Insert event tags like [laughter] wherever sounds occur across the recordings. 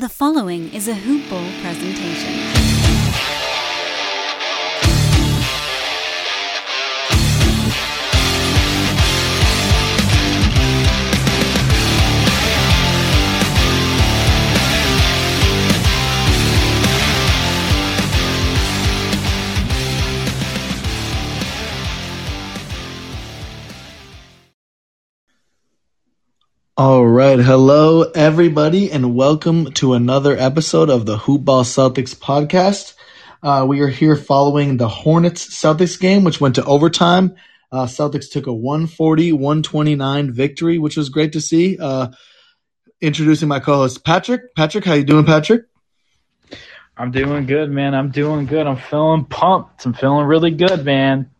The following is a Hoop Ball presentation. All right. Hello, everybody, and welcome to another episode of the Hoop Ball Celtics podcast. Uh, we are here following the Hornets Celtics game, which went to overtime. Uh, Celtics took a 140 129 victory, which was great to see. Uh, introducing my co host, Patrick. Patrick, how you doing, Patrick? I'm doing good, man. I'm doing good. I'm feeling pumped. I'm feeling really good, man.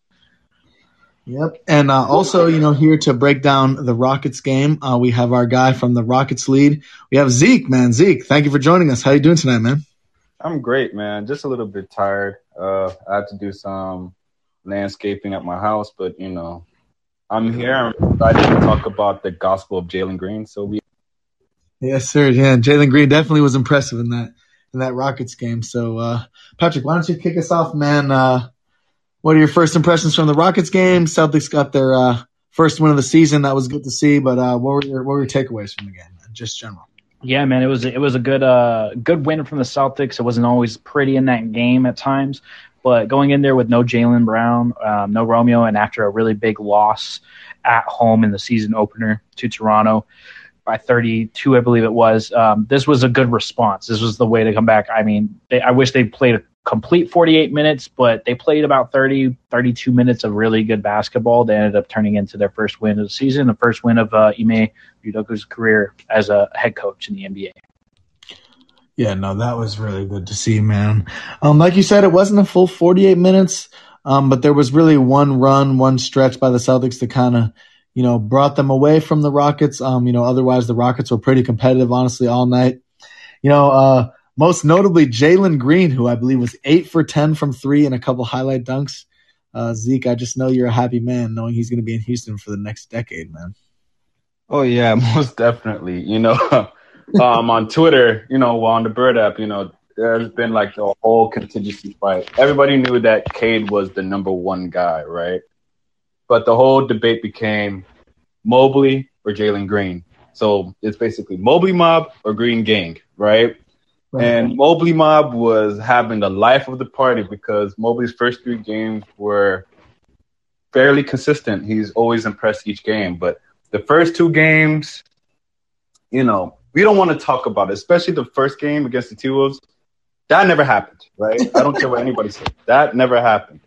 Yep. And uh, also, you know, here to break down the Rockets game, uh, we have our guy from the Rockets lead. We have Zeke, man. Zeke, thank you for joining us. How you doing tonight, man? I'm great, man. Just a little bit tired. Uh, I had to do some landscaping at my house, but you know, I'm here. I'm excited to talk about the gospel of Jalen Green. So we. Yes, sir. Yeah, Jalen Green definitely was impressive in that in that Rockets game. So, uh, Patrick, why don't you kick us off, man? What are your first impressions from the Rockets game? Celtics got their uh, first win of the season. That was good to see. But uh, what were your what were your takeaways from the game? Just general. Yeah, man, it was it was a good uh good win from the Celtics. It wasn't always pretty in that game at times, but going in there with no Jaylen Brown, um, no Romeo, and after a really big loss at home in the season opener to Toronto by 32, I believe it was. Um, this was a good response. This was the way to come back. I mean, they, I wish they played a complete 48 minutes, but they played about 30, 32 minutes of really good basketball. They ended up turning into their first win of the season, the first win of uh, Ime Udoka's career as a head coach in the NBA. Yeah, no, that was really good to see, man. Um, like you said, it wasn't a full 48 minutes, um, but there was really one run, one stretch by the Celtics that kind of, you know, brought them away from the Rockets. Um, you know, otherwise the Rockets were pretty competitive, honestly, all night. You know, uh, most notably Jalen Green, who I believe was eight for 10 from three and a couple highlight dunks. Uh, Zeke, I just know you're a happy man knowing he's going to be in Houston for the next decade, man. Oh, yeah, [laughs] most definitely. You know, [laughs] um, on Twitter, you know, on the Bird app, you know, there's been like a whole contingency fight. Everybody knew that Cade was the number one guy, right? But the whole debate became Mobley or Jalen Green. So it's basically Mobley Mob or Green Gang, right? Right. And Mobley Mob was having the life of the party because Mobley's first three games were fairly consistent. He's always impressed each game. But the first two games, you know, we don't want to talk about it, especially the first game against the T Wolves. That never happened, right? I don't care what anybody says. That never happened.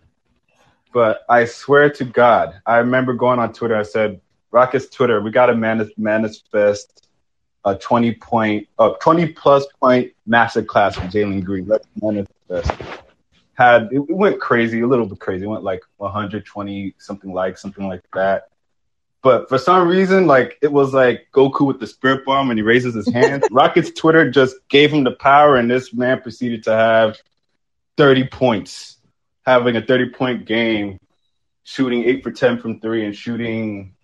But I swear to God, I remember going on Twitter. I said, Rockets Twitter, we got to manifest a 20 point, uh, 20 plus point massive class from Jalen Green. Let's manifest. Had it, it went crazy, a little bit crazy. It went like 120 something like something like that. But for some reason, like it was like Goku with the spirit bomb, and he raises his hand. [laughs] Rockets Twitter just gave him the power, and this man proceeded to have 30 points, having a 30 point game, shooting eight for 10 from three, and shooting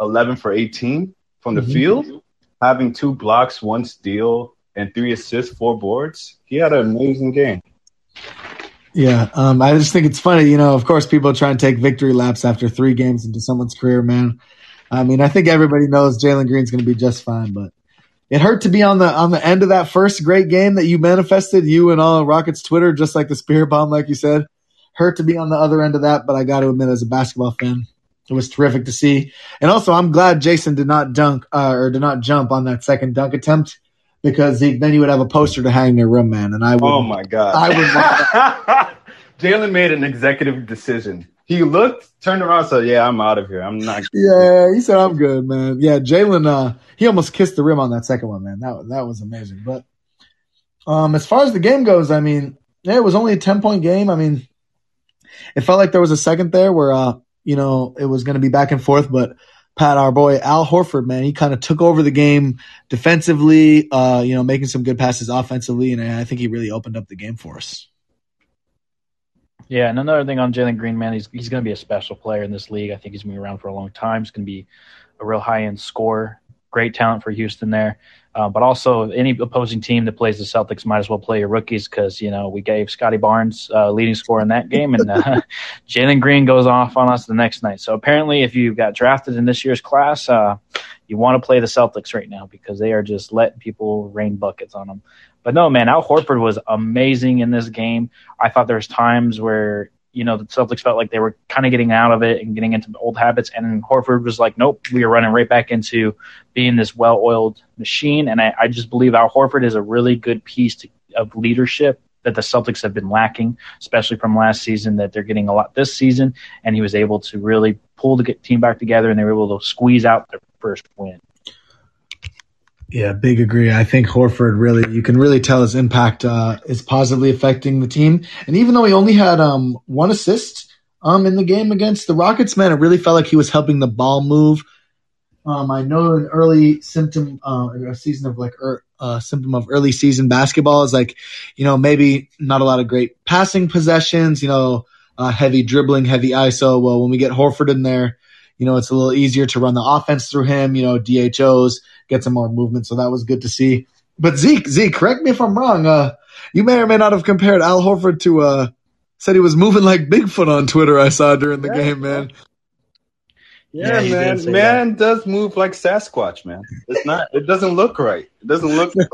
11 for 18 from the mm-hmm. field having two blocks, one steal, and three assists, four boards. He had an amazing game. Yeah, um, I just think it's funny. You know, of course, people try and take victory laps after three games into someone's career, man. I mean, I think everybody knows Jalen Green's going to be just fine, but it hurt to be on the on the end of that first great game that you manifested, you and all Rockets Twitter, just like the spirit bomb, like you said. Hurt to be on the other end of that, but I got to admit, as a basketball fan, it was terrific to see. And also, I'm glad Jayson did not dunk uh, or did not jump on that second dunk attempt because he, then you would have a poster to hang in your room, man. And I would. Oh my god! I would. [laughs] Jalen made an executive decision. He looked, turned around, said, "Yeah, I'm out of here. I'm not." [laughs] Yeah, he said, "I'm good, man." Yeah, Jalen. Uh, he almost kissed the rim on that second one, man. That that was amazing. But um, as far as the game goes, I mean, yeah, it was only a ten point game. I mean, it felt like there was a second there where uh, you know, it was going to be back and forth, but Pat, our boy Al Horford, man, he kind of took over the game defensively, uh, you know, making some good passes offensively, and I think he really opened up the game for us. Yeah, and another thing on Jalen Green, man, he's he's going to be a special player in this league. I think he's going to be around for a long time. He's going to be a real high end scorer, great talent for Houston there. Uh, but also, any opposing team that plays the Celtics might as well play your rookies because you know we gave Scottie Barnes uh, leading score in that game, and uh, [laughs] Jalen Green goes off on us the next night. So apparently, if you got drafted in this year's class, uh, you want to play the Celtics right now because they are just letting people rain buckets on them. But no, man, Al Horford was amazing in this game. I thought there was times where you know the Celtics felt like they were kind of getting out of it and getting into old habits, and Horford was like, "Nope, we are running right back into being this well-oiled machine." And I, I just believe Al Horford is a really good piece to, of leadership that the Celtics have been lacking, especially from last season. That they're getting a lot this season, and he was able to really pull the team back together, and they were able to squeeze out their first win. Yeah, big agree. I think Horford really, you can really tell his impact uh, is positively affecting the team. And even though he only had um, one assist um, in the game against the Rockets, man, it really felt like he was helping the ball move. Um, I know an early symptom, uh, a season of like er, uh, symptom of early season basketball is like, you know, maybe not a lot of great passing possessions, you know, uh, heavy dribbling, heavy ISO. Well, when we get Horford in there, you know, it's a little easier to run the offense through him, you know, DHOs, get some more movement. So that was good to see. But Zeke, Zeke, correct me if I'm wrong. Uh, you may or may not have compared Al Horford to, uh, said he was moving like Bigfoot on Twitter. I saw during the yeah, game, man. Yeah, yeah man, man that. does move like Sasquatch, man. It's not, it doesn't look right. It doesn't look [laughs] right.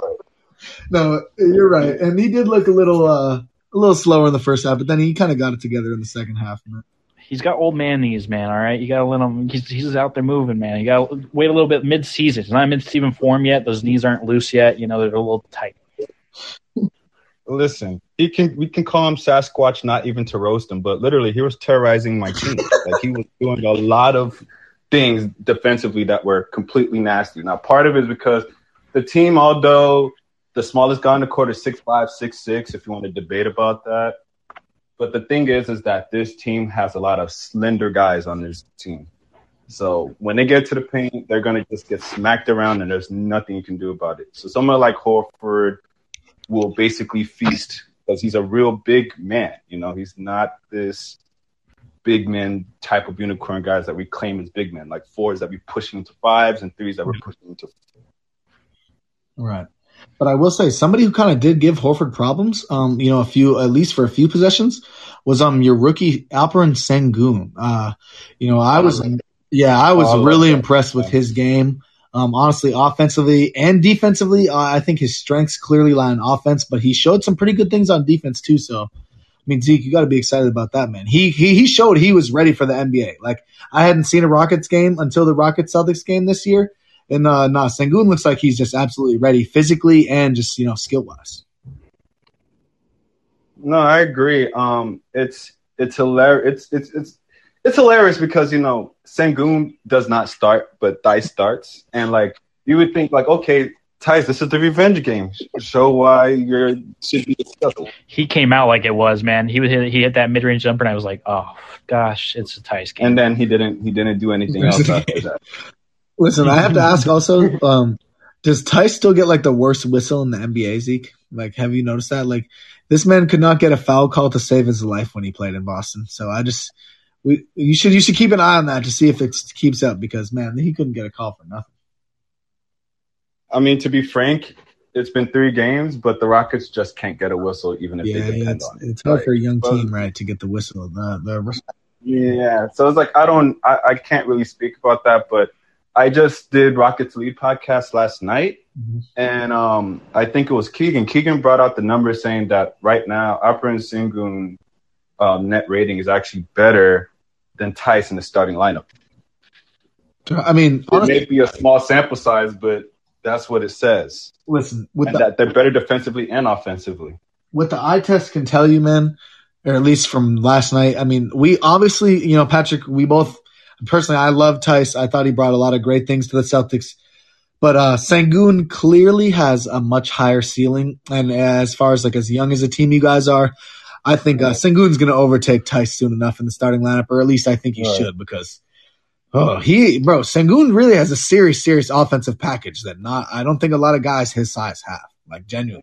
No, you're right. And he did look a little, uh, a little slower in the first half, but then he kind of got it together in the second half. Man he's got old man knees, man. All right, you got to let him. He's, he's out there moving, man. You got to wait a little bit mid season. He's not mid season form yet. Those knees aren't loose yet. You know they're a little tight. Listen, he can. We can call him Sasquatch, not even to roast him, but literally, he was terrorizing my team. [laughs] like he was doing a lot of things defensively that were completely nasty. Now, part of it is because the team, although the smallest guy in the court is six five, six six, if you want to debate about that but the thing is, is that this team has a lot of slender guys on this team. So when they get to the paint, they're gonna just get smacked around, and there's nothing you can do about it. So someone like Horford will basically feast because he's a real big man. You know, he's not this big man type of unicorn guys that we claim as big men, like fours that we pushing into fives and threes that we're pushing into. Right. But I will say somebody who kind of did give Horford problems, um, you know, a few at least for a few possessions, was um your rookie Alperen Sengun. Uh, you know, I was yeah, I was oh, really impressed with his game. Um, honestly, offensively and defensively, uh, I think his strengths clearly lie in offense, but he showed some pretty good things on defense too. So, I mean, Zeke, you got to be excited about that, man. He, he he showed he was ready for the NBA. Like I hadn't seen a Rockets game until the Rockets Celtics game this year, and uh, nah, Sengun looks like he's just absolutely ready physically and just you know skill wise. No, I agree. Um, it's it's hilarious. It's it's it's it's hilarious because you know Sengun does not start, but Theis starts, and like you would think like, okay, Theis, this is the revenge game. Show why you're should be discussed. He came out like it was, man. He was hit, he hit that mid range jumper, and I was like, oh gosh, it's a Theis game. And then he didn't he didn't do anything [laughs] else after that. Listen, I have to ask also, [laughs] um, does Theis still get like the worst whistle in the NBA, Zeke? Like, have you noticed that? Like, this man could not get a foul call to save his life when he played in Boston. So I just, we, you should, you should keep an eye on that to see if it keeps up because man, he couldn't get a call for nothing. I mean, to be frank, it's been three games, but the Rockets just can't get a whistle, even if yeah, they depend it's, on it. It's hard for a young but, team, right, to get the whistle. The, the yeah, so it's like I don't, I, I can't really speak about that, but I just did Rockets Lead podcast last night, mm-hmm. and um, I think it was Keegan. Keegan brought out the number saying that right now, Alperen Sengun um, net rating is actually better than Theis in the starting lineup. I mean, it may be a small sample size, but that's what it says. Listen, with the, that they're better defensively and offensively. What the eye test can tell you, man, or at least from last night. I mean, we obviously, you know, Patrick, we both Personally, I love Theis. I thought he brought a lot of great things to the Celtics. But uh, Sengun clearly has a much higher ceiling. And as far as like as young as a team you guys are, I think uh, Sengun's going to overtake Theis soon enough in the starting lineup, or at least I think he right. should because oh he bro Sengun really has a serious serious offensive package that not I don't think a lot of guys his size have like genuine.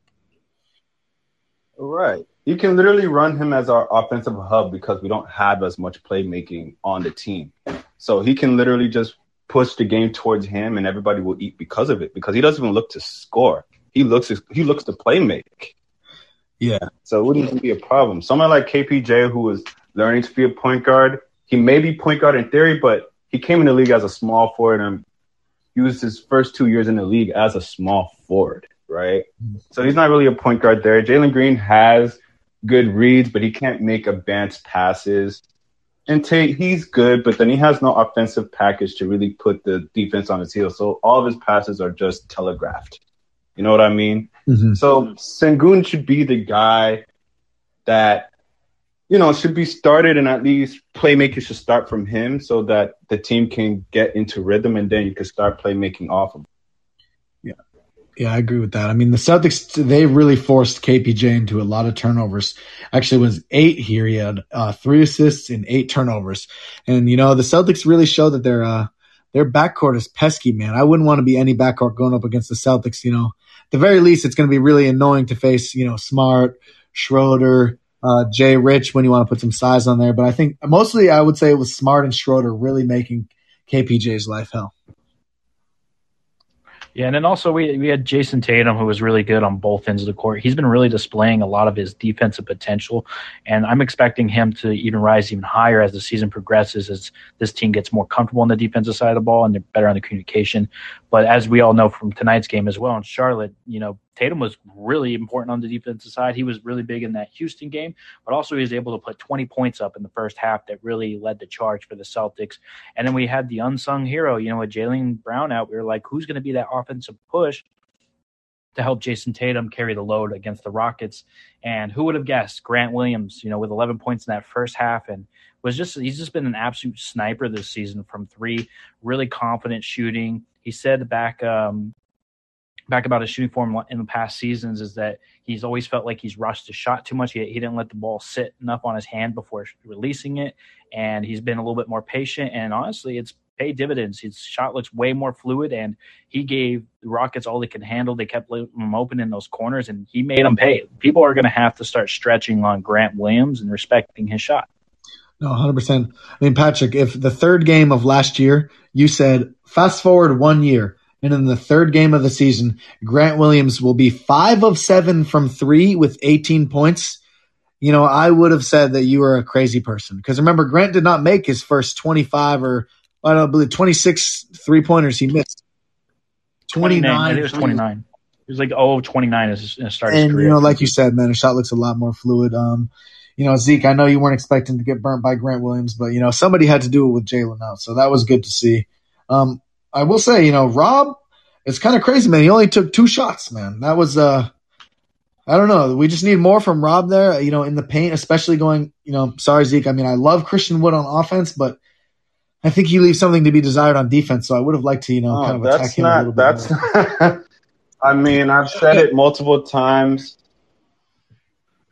Right. You can literally run him as our offensive hub because we don't have as much playmaking on the team. So he can literally just push the game towards him, and everybody will eat because of it. Because he doesn't even look to score; he looks he looks to play make. Yeah. So it wouldn't even be a problem. Someone like KPJ, who was learning to be a point guard, he may be point guard in theory, but he came in the league as a small forward and used his first two years in the league as a small forward, right? Mm-hmm. So he's not really a point guard there. Jalen Green has good reads, but he can't make advanced passes. And Tate, he's good, but then he has no offensive package to really put the defense on his heels. So all of his passes are just telegraphed. You know what I mean? Mhm. So Sengun should be the guy that you know should be started, and at least playmakers should start from him, so that the team can get into rhythm, and then you can start playmaking off him. Yeah, I agree with that. I mean, the Celtics, they really forced KPJ into a lot of turnovers. Actually, it was eight here. He had uh, three assists and eight turnovers. And, you know, the Celtics really show that their, uh, their backcourt is pesky, man. I wouldn't want to be any backcourt going up against the Celtics, you know. At the very least, it's going to be really annoying to face, you know, Smart, Schroeder, uh, Jay Rich when you want to put some size on there. But I think mostly I would say it was Smart and Schroeder really making KPJ's life hell. Yeah, and then also we we had Jayson Tatum who was really good on both ends of the court. He's been really displaying a lot of his defensive potential, and I'm expecting him to even rise even higher as the season progresses, as this team gets more comfortable on the defensive side of the ball and they're better on the communication. But as we all know from tonight's game as well in Charlotte, you know Tatum was really important on the defensive side. He was really big in that Houston game, but also he was able to put 20 points up in the first half that really led the charge for the Celtics. And then we had the unsung hero, you know, with Jaylen Brown out. We were like, who's going to be that offensive push to help Jayson Tatum carry the load against the Rockets? And who would have guessed Grant Williams, you know, with 11 points in that first half and was just he's just been an absolute sniper this season from three, really confident shooting. He said back um, back about his shooting form in the past seasons is that he's always felt like he's rushed his shot too much. He, he didn't let the ball sit enough on his hand before releasing it, and he's been a little bit more patient. And honestly, it's paid dividends. His shot looks way more fluid, and he gave the Rockets all they could handle. They kept him open in those corners, and he made them pay. People are going to have to start stretching on Grant Williams and respecting his shot. No, 100%. I mean, Patrick, if the third game of last year, you said fast forward one year, and in the third game of the season, Grant Williams will be five of seven from three with 18 points. You know, I would have said that you were a crazy person because remember, Grant did not make his first 25 or I don't believe 26 three pointers he missed. 29. I think it was 29. It was like, oh, 29 is in start his And you know, like you said, man, his shot looks a lot more fluid. Um, you know, Zeke, I know you weren't expecting to get burnt by Grant Williams, but you know, somebody had to do it with Jaylen out, so that was good to see. Um, I will say, you know, Rob, it's kind of crazy, man. He only took two shots, man. That was, uh, I don't know. We just need more from Rob there, you know, in the paint, especially going, you know, sorry, Zeke. I mean, I love Christian Wood on offense, but I think he leaves something to be desired on defense. So I would have liked to, you know, No, kind of attack that's him a little not. bit. That's. more. [laughs] I mean, I've said it multiple times.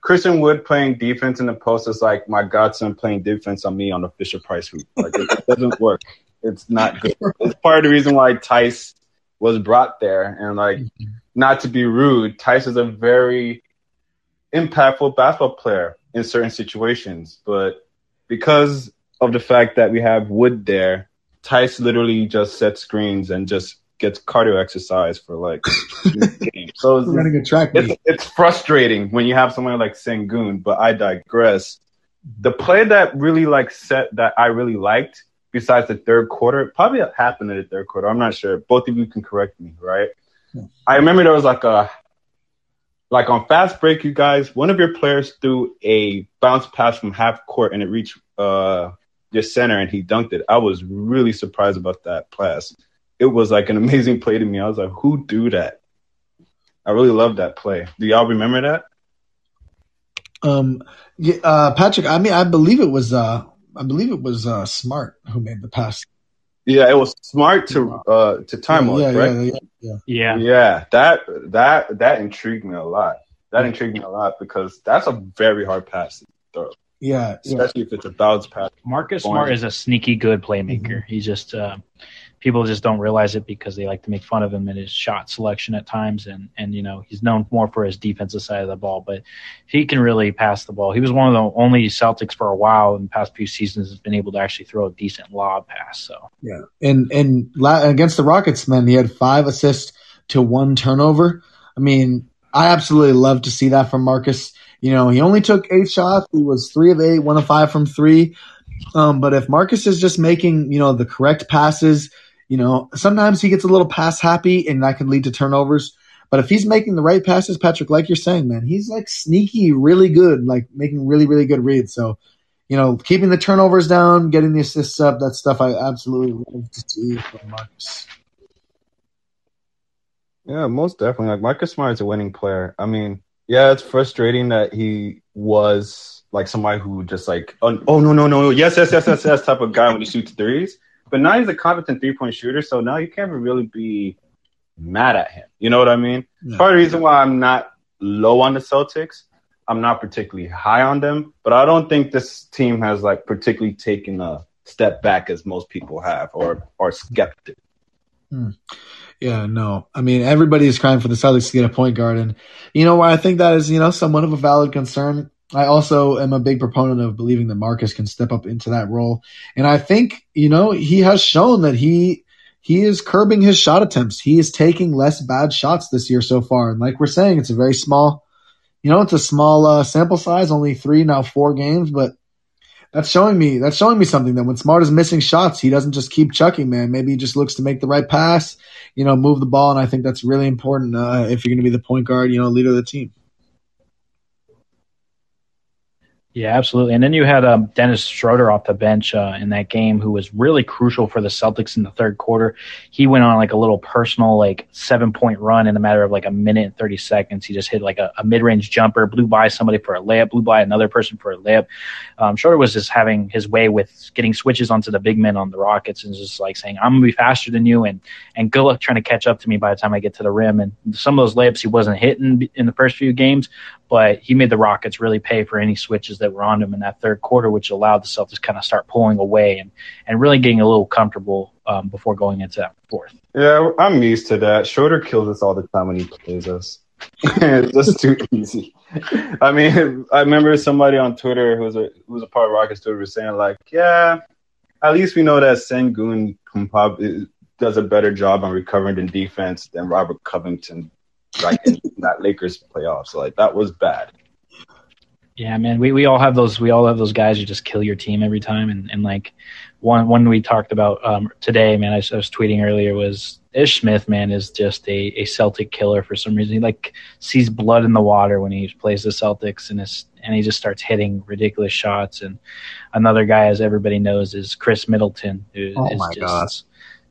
Christian Wood playing defense in the post is like my godson playing defense on me on the Fisher Price hoop. Like it doesn't work. It's not good. It's part of the reason why Theis was brought there. And like, mm-hmm. not to be rude, Theis is a very impactful basketball player in certain situations, but because of the fact that we have Wood there, Theis literally just sets screens and just gets cardio exercise for like [laughs] games. So it's, running a track it's, it's frustrating when you have someone like Sengun, but I digress. The play that really like set that I really liked, besides the third quarter, probably happened in the third quarter. I'm not sure. Both of you can correct me, right? Yeah. I remember there was like a like on fast break, you guys, one of your players threw a bounce pass from half court and it reached uh your center and he dunked it. I was really surprised about that pass. It was like an [laughs] amazing play to me. I was like, who do that? I really love that play. Do y'all remember that? Um, yeah, uh, Patrick, I mean, I believe it was, uh, I believe it was uh, Smart who made the pass. Yeah, it was smart to uh to time yeah, out, yeah, right? yeah, yeah, yeah. yeah. Yeah, that that that intrigued me a lot. That intrigued me a lot because that's a very hard pass to throw, yeah, yeah. especially if it's a bounce pass. Marcus Smart is a sneaky good playmaker. He just uh, people just don't realize it because they like to make fun of him and his shot selection at times. And, and, you know, he's known more for his defensive side of the ball, but he can really pass the ball. He was one of the only Celtics for a while in the past few seasons has been able to actually throw a decent lob pass. So, yeah. And, and against the Rockets, man, he had five assists to one turnover. I mean, I absolutely love to see that from Marcus. You know, he only took eight shots. He was three of eight, one of five from three. Um, but if Marcus is just making, you know, the correct passes, you know, sometimes he gets a little pass happy and that can lead to turnovers. But if he's making the right passes, Patrick, like you're saying, man, he's like sneaky, really good, like making really, really good reads. So, you know, keeping the turnovers down, getting the assists up, that stuff I absolutely love to see from Marcus. Yeah, most definitely. Like Marcus Smart is a winning player. I mean, yeah, it's frustrating that he was like somebody who just like, oh, oh no, no, no, yes, yes, yes, yes, yes, type of guy when he shoots threes. But now he's a competent three point shooter, so now you can't really be mad at him. You know what I mean? Yeah. Part of the reason why I'm not low on the Celtics, I'm not particularly high on them, but I don't think this team has like particularly taken a step back as most people have or are skeptic. Hmm. Yeah, no. I mean, everybody is crying for the Celtics to get a point guard, and you know why I think that is, you know, somewhat of a valid concern. I also am a big proponent of believing that Marcus can step up into that role. And I think, you know, he has shown that he he is curbing his shot attempts. He is taking less bad shots this year so far. And like we're saying, it's a very small, you know, it's a small uh, sample size, only three now four games, but that's showing me that's showing me something that when Smart is missing shots, he doesn't just keep chucking, man. Maybe he just looks to make the right pass, you know, move the ball, and I think that's really important uh, if you're going to be the point guard, you know, leader of the team. Yeah, absolutely. And then you had um, Dennis Schroeder off the bench uh, in that game, who was really crucial for the Celtics in the third quarter. He went on like a little personal, like seven point run in a matter of like a minute and 30 seconds. He just hit like a, a mid range jumper, blew by somebody for a layup, blew by another person for a layup. Um, Schroeder was just having his way with getting switches onto the big men on the Rockets and just like saying, I'm going to be faster than you. And, and good luck trying to catch up to me by the time I get to the rim. And some of those layups he wasn't hitting in the first few games, but he made the Rockets really pay for any switches that were on him in that third quarter, which allowed the Celtics kind of start pulling away and, and really getting a little comfortable um, before going into that fourth. Yeah, I'm used to that. Schroeder kills us all the time when he plays us. [laughs] it's just too easy. I mean, I remember somebody on Twitter who was a who was a part of Rockets Twitter was saying like, yeah, at least we know that Sengun probably does a better job on recovering in defense than Robert Covington right in that Lakers playoffs. Like that was bad. Yeah, man, we, we all have those we all have those guys who just kill your team every time, and, and like one one we talked about um, today, man. I, I, was tweeting earlier was Ish Smith, man, is just a, a Celtic killer for some reason. He like sees blood in the water when he plays the Celtics, and his, and he just starts hitting ridiculous shots. And another guy, as everybody knows, is Khris Middleton, who oh is my just gosh.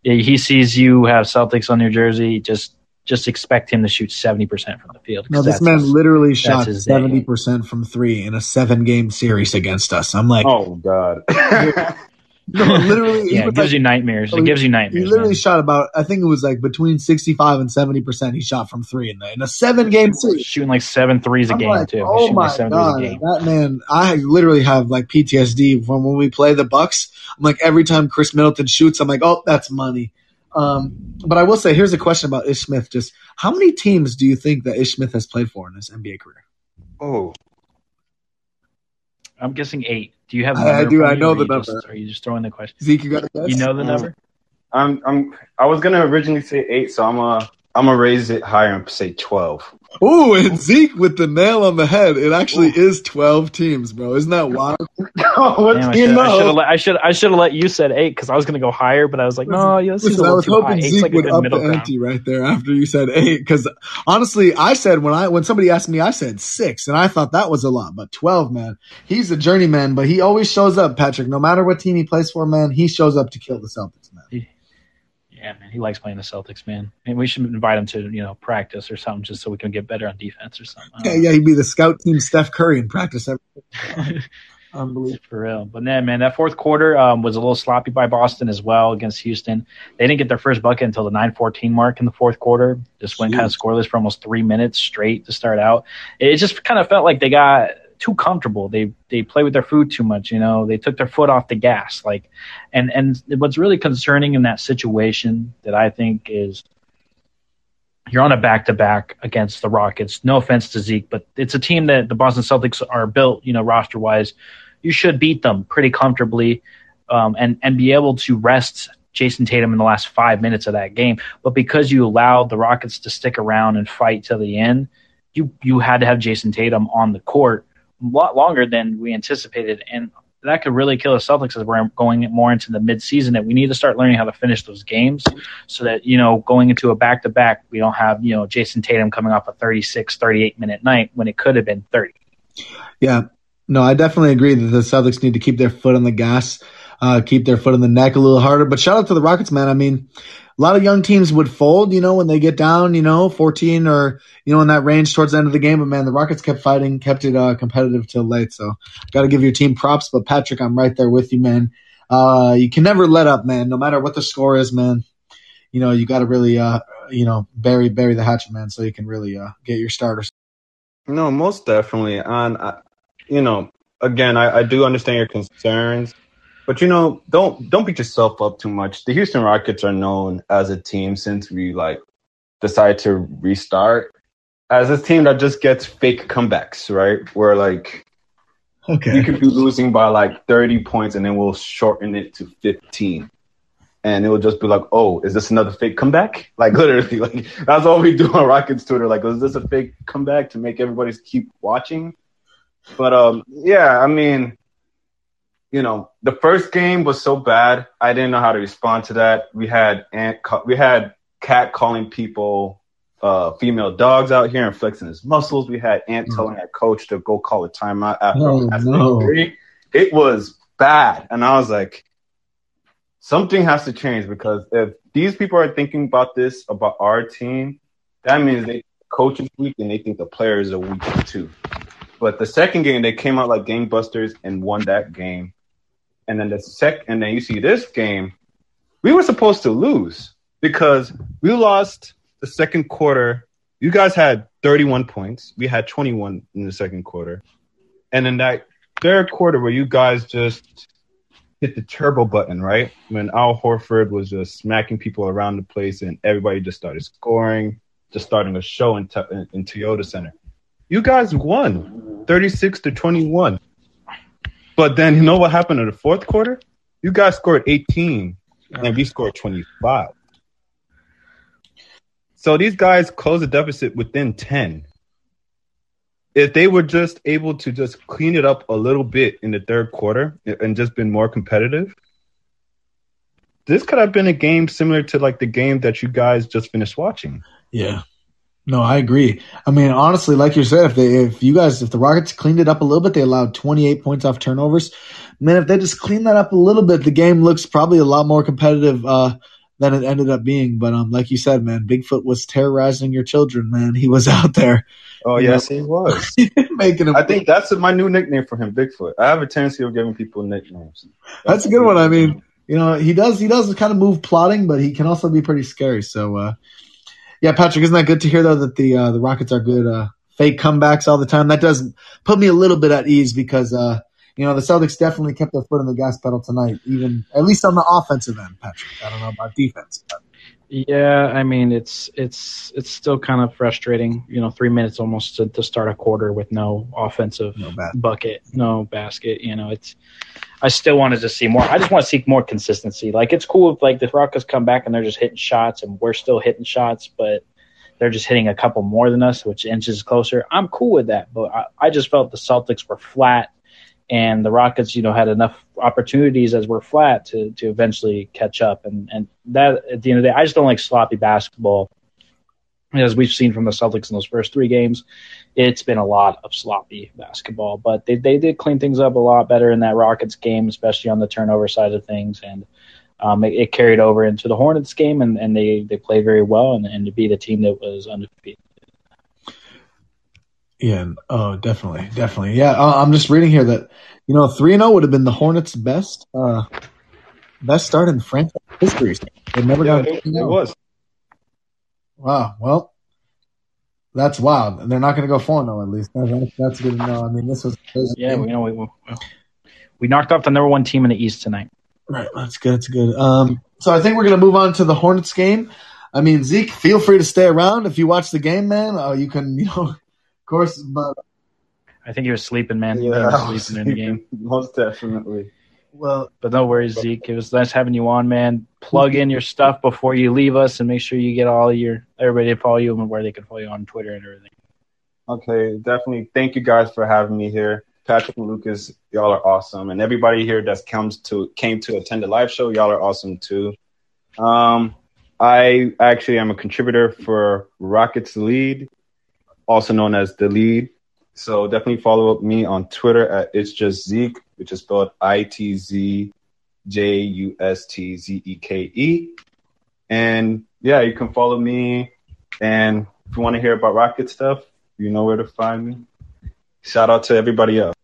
he sees you have Celtics on your jersey, just just expect him to shoot 70% from the field. No, this man his, literally shot 70% from three in a seven game series against us. I'm like, oh, God. [laughs] no, literally. yeah, it gives like, you nightmares. It gives you nightmares. He literally man. shot about, I think it was like between 65 and 70% he shot from three in, the, in a seven game series. Shooting like seven threes a I'm game, like, too. Oh, my like God. That man, I literally have like PTSD from when we play the Bucks. I'm like, every time Khris Middleton shoots, I'm like, oh, that's money. Um, but I will say, here's a question about Ish Smith. Just how many teams do you think that Ish Smith has played for in his NBA career? Oh, I'm guessing eight. Do you have? The I, I do. I know the number. Just, are you just throwing the question? Zeke, you got a guess? You know the number? I'm. I'm. I was gonna originally say eight, so I'm a. I'm gonna raise it higher and say twelve. Oh, and Zeke with the nail on the head. It actually Ooh. is twelve teams, bro. Isn't that wild? [laughs] Oh, what Damn, you know? I should I should have let you said eight because I was gonna go higher, but I was like, no, yeah, this Listen, I was hoping Zeke like would up the ante right there after you said eight. Because honestly, I said when I when somebody asked me, I said six, and I thought that was a lot, but twelve, man. He's a journeyman, but he always shows up, Patrick. No matter what team he plays for, man, he shows up to kill the Celtics, man. He, yeah, man, he likes playing the Celtics, man. And we should invite him to, you know, practice or something just so we can get better on defense or something. Yeah, yeah, he'd be the scout team Steph Curry in practice. Every- [laughs] Unbelievable. For real. But then, man, that fourth quarter um, was a little sloppy by Boston as well against Houston. They didn't get their first bucket until the 9-14 mark in the fourth quarter. Just went Jeez. kind of scoreless for almost three minutes straight to start out. It just kind of felt like they got too comfortable. They they play with their food too much. You know, they took their foot off the gas. Like, and and what's really concerning in that situation that I think is you're on a back to back against the Rockets. No offense to Zeke, but it's a team that the Boston Celtics are built, you know, roster wise. You should beat them pretty comfortably, um, and and be able to rest Jayson Tatum in the last five minutes of that game. But because you allowed the Rockets to stick around and fight to the end, you you had to have Jayson Tatum on the court lot longer than we anticipated, and that could really kill the Celtics as we're going more into the midseason. That we need to start learning how to finish those games, so that you know going into a back to back, we don't have you know Jayson Tatum coming off a 36, 38 minute night when it could have been 30. Yeah, no, I definitely agree that the Celtics need to keep their foot on the gas, uh, keep their foot in the neck a little harder. But shout out to the Rockets, man. I mean, a lot of young teams would fold, you know, when they get down, you know, 14 or, you know, in that range towards the end of the game. But man, the Rockets kept fighting, kept it uh, competitive till late. So got to give your team props. But Patrick, I'm right there with you, man. Uh, you can never let up, man. No matter what the score is, man. You know, you got to really, uh, you know, bury bury the hatchet, man, so you can really uh, get your starters. No, most definitely. And, uh, you know, again, I, I do understand your concerns. But you know, don't don't beat yourself up too much. The Houston Rockets are known as a team since we like decided to restart as a team that just gets fake comebacks, right? Where like Okay. you could be losing by like 30 points and then we'll shorten it to 15 and it will just be like oh is this another fake comeback [laughs] like literally like that's all we do on rockets twitter like is this a fake comeback to make everybody keep watching but um yeah i mean you know the first game was so bad i didn't know how to respond to that we had ant we had cat calling people uh, female dogs out here and flexing his muscles. We had Ant Mm. telling that coach to go call a timeout after Oh, after no. injury. It was bad, and I was like, something has to change because if these people are thinking about this about our team, that means they coach is weak and they think the players are weak too. But the second game, they came out like gangbusters and won that game. And then the sec, and then you see this game, we were supposed to lose because we lost the second quarter. You guys had 31 points. We had 21 in the second quarter. And then that third quarter where you guys just hit the turbo button, right? When Al Horford was just smacking people around the place and everybody just started scoring, just starting a show in, in, in Toyota Center. You guys won 36 to 21. But then you know what happened in the fourth quarter? You guys scored 18 and we scored 25. So these guys closed the deficit within 10. If they were just able to just clean it up a little bit in the third quarter and just been more competitive, this could have been a game similar to like the game that you guys just finished watching. Yeah. No, I agree. I mean, honestly, like you said, if they, if you guys, if the Rockets cleaned it up a little bit, they allowed 28 points off turnovers. Man, if they just clean that up a little bit, the game looks probably a lot more competitive uh, than it ended up being. But um, like you said, man, Bigfoot was terrorizing your children. Man, he was [laughs] out there Oh yes, he was. [laughs] making them. I think that's my new nickname for him, Bigfoot. I have a tendency of giving people nicknames. That's a good one. I mean, you know, he does he does kind of move plotting, but he can also be pretty scary. So, uh, yeah, Patrick, isn't that good to hear though that the uh, the Rockets are good uh, fake comebacks all the time? That does put me a little bit at ease because uh, you know the Celtics definitely kept their foot on the gas pedal tonight, even at least on the offensive end. Patrick, I don't know about defense, but Yeah, I mean it's it's it's still kind of frustrating. You know, three minutes almost to, to start a quarter with no offensive no bucket, no basket. You know, it's. I still wanted to see more. I just want to see more consistency. Like it's cool if like the Rockets come back and they're just hitting shots and we're still hitting shots, but they're just hitting a couple more than us, which inches closer. I'm cool with that, but I, I just felt the Celtics were flat, and the Rockets, you know, had enough opportunities as we're flat to to eventually catch up. And and that at the end of the day, I just don't like sloppy basketball. As we've seen from the Celtics in those first three games, it's been a lot of sloppy basketball. But they they did clean things up a lot better in that Rockets game, especially on the turnover side of things, and um, it, it carried over into the Hornets game, and, and they they played very well, and, and to be the team that was undefeated. Yeah, oh, definitely, definitely. Yeah, I'm just reading here that you know three and zero would have been the Hornets' best uh, best start in franchise history. They never Yeah, got it, it was. Wow. Well, That's wild. And they're not going to go 4 0 at least. That's, that's good to know. I mean, this was. yeah, we, you know, we, we knocked off the number one team in the East tonight. Right. That's good. That's good. Um, so I think we're going to move on to the Hornets game. I mean, Zeke, feel free to stay around if you watch the game, man. Uh, you can, you know, of course, but. I think he was sleeping, man. Yeah, he was sleeping in the game. [laughs] Most definitely. Well, but no worries, Zeke. It was nice having you on, man. Plug in your stuff before you leave us, and make sure you get all your everybody to follow you and where they can follow you on Twitter and everything. Okay, definitely. Thank you guys for having me here. Patrick and Lucas, y'all are awesome, and everybody here that comes to came to attend the live show, y'all are awesome too. Um, I actually am a contributor for Rockets Lead, also known as the Lead. So definitely follow up me on Twitter at it's just Zeke, which is spelled I T Z J U S T Z E K E. And yeah, you can follow me. And if you want to hear about Rocket stuff, you know where to find me. Shout out to everybody else.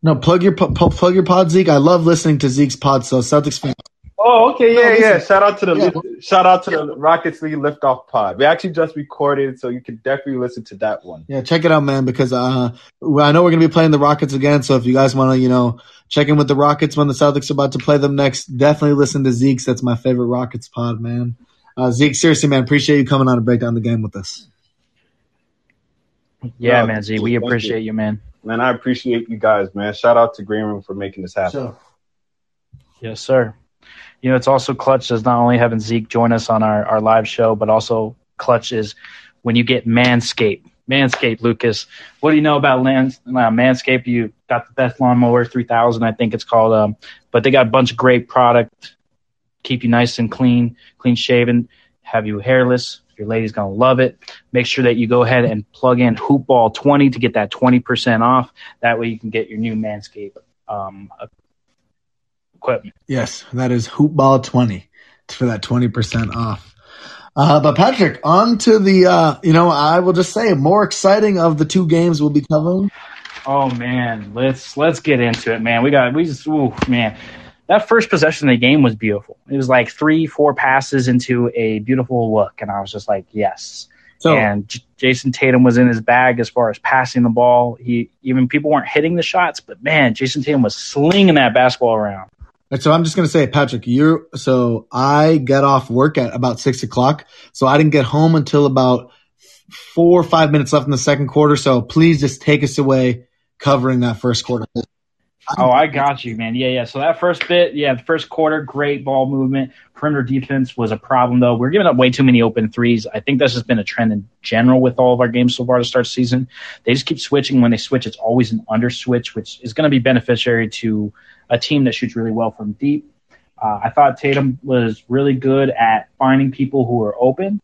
No, plug your plug your pod, Zeke. I love listening to Zeke's pod. So Celtics fans, Oh, okay, yeah, no, yeah. Shout out to the yeah. shout out to the Rockets Lead Liftoff Pod. We actually just recorded, so you can definitely listen to that one. Yeah, check it out, man. Because uh, I know we're gonna be playing the Rockets again. So if you guys want to, you know, check in with the Rockets when the Celtics are about to play them next, definitely listen to Zeke's. That's my favorite Rockets pod, man. Uh, Zeke, seriously, man, appreciate you coming on to break down the game with us. Yeah, man, Zeke, we appreciate you. you. man. Man, I appreciate you guys, man. Shout out to Green Room for making this happen. Sure. Yes, sir you know, it's also clutch as not only having Zeke join us on our, our live show, but also clutch is when you get Manscaped. Manscaped, Lucas. What do you know about land, uh, Manscaped? You got the best lawnmower 3000, I think it's called. Um, but they got a bunch of great product, keep you nice and clean, clean shaven, have you hairless. Your lady's gonna love it. Make sure that you go ahead and plug in Hoopball 20 to get that 20% off. That way you can get your new Manscaped um, equipment. Yes, that is Hoopball 20 for that 20% off. Uh, but Patrick, on to the, uh, you know, I will just say more exciting of the two games we'll be covering. Oh man, let's let's get into it, man. We got we just, ooh, man. That first possession of the game was beautiful. It was like three, four passes into a beautiful look, and I was just like, yes. So, and J- Jayson Tatum was in his bag as far as passing the ball. He even people weren't hitting the shots, but man, Jayson Tatum was slinging that basketball around. So I'm just gonna say, Patrick, you're so I get off work at about six o'clock. So I didn't get home until about four or five minutes left in the second quarter. So please just take us away covering that first quarter. Oh, I got you, man. Yeah, yeah. So that first bit, yeah, the first quarter, great ball movement. Perimeter defense was a problem, though. We're giving up way too many open threes. I think that's just been a trend in general with all of our games so far to start season. They just keep switching. When they switch, it's always an under switch, which is going to be beneficiary to a team that shoots really well from deep. Uh, I thought Tatum was really good at finding people who were open.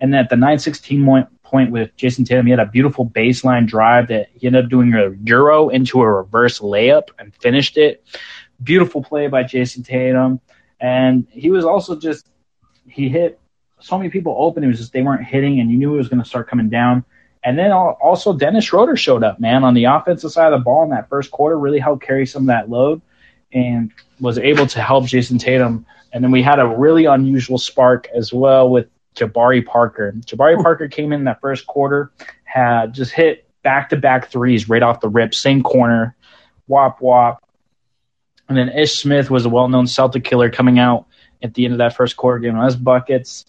And at the 9 16 point, point with Jayson Tatum, he had a beautiful baseline drive that he ended up doing a Euro into a reverse layup and finished it. Beautiful play by Jayson Tatum. And he was also just, he hit so many people open. It was just, they weren't hitting, and you knew it was going to start coming down. And then also Dennis Schroeder showed up, man, on the offensive side of the ball in that first quarter, really helped carry some of that load and was able to help Jayson Tatum. And then we had a really unusual spark as well with Jabari Parker. Jabari hmm. Parker came in that first quarter, had just hit back to back threes right off the rip, same corner, wop wop. And then Ish Smith was a well known Celtic killer coming out at the end of that first quarter, giving us buckets.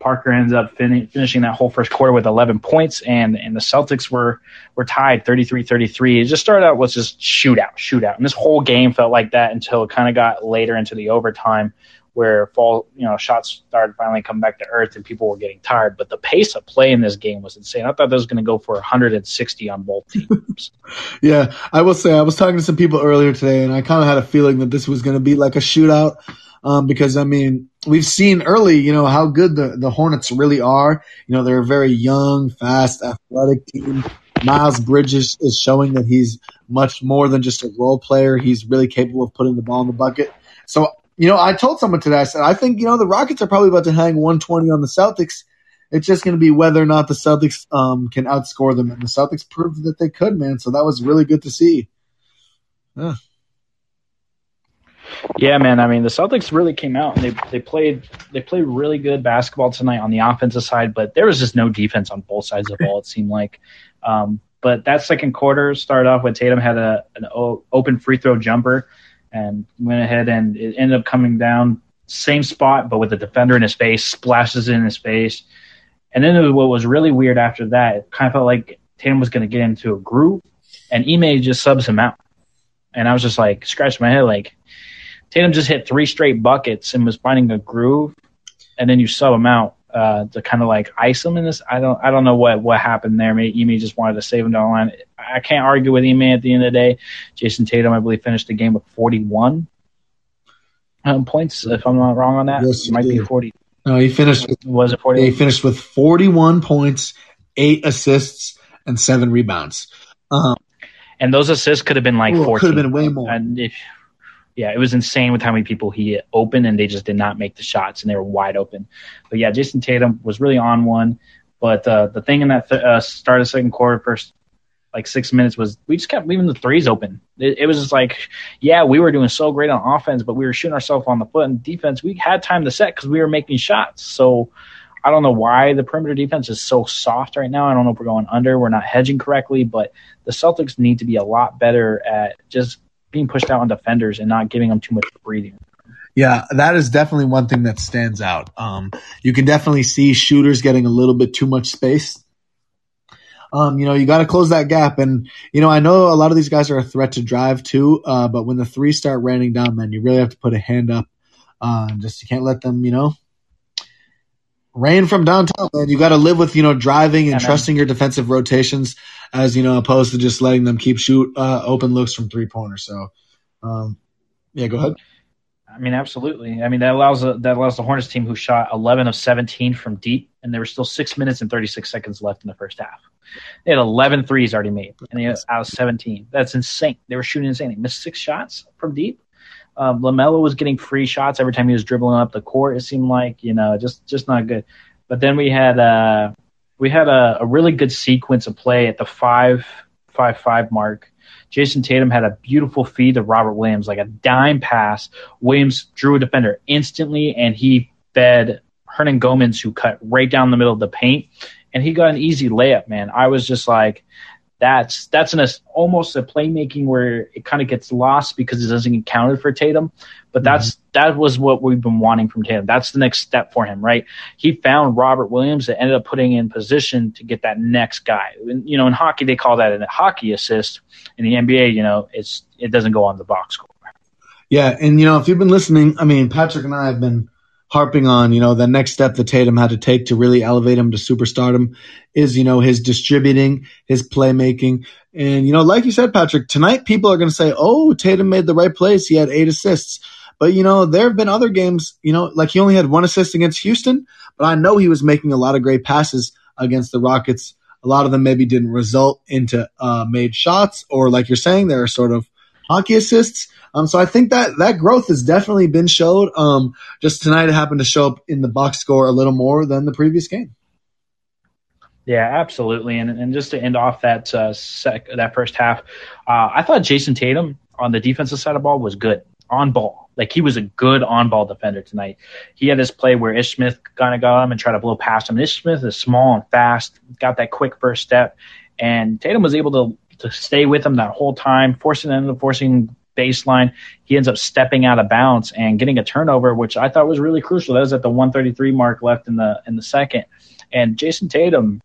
Parker ends up fin- finishing that whole first quarter with 11 points, and and the Celtics were were tied 33-33. It just started out was just shootout, shootout, and this whole game felt like that until it kind of got later into the overtime, where fall you know shots started finally coming back to earth and people were getting tired. But the pace of play in this game was insane. I thought that was going to go for 160 on both teams. [laughs] yeah, I will say I was talking to some people earlier today, and I kind of had a feeling that this was going to be like a shootout um, because I mean we've seen early, you know, how good the, the Hornets really are. You know, they're a very young, fast, athletic team. Miles Bridges is showing that he's much more than just a role player. He's really capable of putting the ball in the bucket. So, you know, I told someone today, I said, I think, you know, the Rockets are probably about to hang 120 on the Celtics. It's just going to be whether or not the Celtics um, can outscore them. And the Celtics proved that they could, man. So that was really good to see. Yeah. Yeah, man. I mean, the Celtics really came out and they they played they played really good basketball tonight on the offensive side, but there was just no defense on both sides of the ball. It seemed like. Um, but that second quarter started off with Tatum had a an open free throw jumper and went ahead and it ended up coming down same spot, but with the defender in his face, splashes in his face. And then what was really weird after that, it kind of felt like Tatum was going to get into a groove, and Ime just subs him out. And I was just like, scratching my head, like, Tatum just hit three straight buckets and was finding a groove, and then you sub him out uh, to kind of like ice him in this. I don't I don't know what what happened there. Maybe Ime just wanted to save him down the line. I can't argue with Ime at the end of the day. Jayson Tatum, I believe, finished the game with 41 um, points. If I'm not wrong on that, Yes, it might he be 40. No, he finished. With, Was it 40? he finished with 41 points, eight assists, and seven rebounds. Um, And those assists could have been like could 14. have been way more. And if, yeah, it was insane with how many people he opened, and they just did not make the shots, and they were wide open. But yeah, Jayson Tatum was really on one. But uh, the thing in that th- uh, start of second quarter, first like six minutes, was we just kept leaving the threes open. It, it was just like, yeah, we were doing so great on offense, but we were shooting ourselves on the foot. And defense, we had time to set because we were making shots. So I don't know why the perimeter defense is so soft right now. I don't know if we're going under, we're not hedging correctly, but the Celtics need to be a lot better at just being pushed out on defenders and not giving them too much breathing. Yeah, that is definitely one thing that stands out. Um, you can definitely see shooters getting a little bit too much space. Um, you know, you got to close that gap. And, you know, I know a lot of these guys are a threat to drive too, uh, but when the three start raining down, man, you really have to put a hand up. Uh, just you can't let them, you know, rain from downtown, man. You got to live with, you know, driving and Yeah, trusting your defensive rotations as, you know, opposed to just letting them keep shoot uh, open looks from three pointers. So, um, yeah, go ahead. I mean, absolutely. I mean, that allows the, that allows the Hornets team who shot 11 of 17 from deep, and there were still six minutes and 36 seconds left in the first half. They had 11 threes already made, and they had out of 17. That's insane. They were shooting insane. They missed six shots from deep. Um, LaMelo was getting free shots every time he was dribbling up the court. It seemed like you know, just just not good. But then we had uh, we had a, a really good sequence of play at the five five five mark. Jayson Tatum had a beautiful feed to Robert Williams, like a dime pass. Williams drew a defender instantly, and he fed Hernangomez, who cut right down the middle of the paint, and he got an easy layup. Man, I was just like, that's that's an almost a playmaking where it kind of gets lost because it doesn't get counted for Tatum. But that's mm-hmm. that was what we've been wanting from Tatum. That's the next step for him, right? He found Robert Williams that ended up putting in position to get that next guy. And, you know, in hockey they call that a hockey assist. In the NBA, you know, it's it doesn't go on the box score. Yeah, and you know, if you've been listening, I mean, Patrick and I have been harping on, you know, the next step that Tatum had to take to really elevate him to superstardom is, you know, his distributing, his playmaking. And, you know, like you said, Patrick, tonight people are going to say, oh, Tatum made the right plays. He had eight assists. But, you know, there have been other games, you know, like he only had one assist against Houston, but I know he was making a lot of great passes against the Rockets. A lot of them maybe didn't result into uh, made shots, or like you're saying, there are sort of hockey assists. Um, so I think that that growth has definitely been showed. Um, just tonight it happened to show up in the box score a little more than the previous game. Yeah, absolutely. And and just to end off that uh, sec, that first half, uh, I thought Jayson Tatum on the defensive side of the ball was good on ball. Like he was a good on ball defender tonight. He had this play where Ish Smith kind of got him and tried to blow past him. Ish Smith is small and fast, got that quick first step, and Tatum was able to to stay with him that whole time, forcing them forcing baseline. He ends up stepping out of bounds and getting a turnover, which I thought was really crucial. That was at the 133 mark left in the in the second. And Jayson Tatum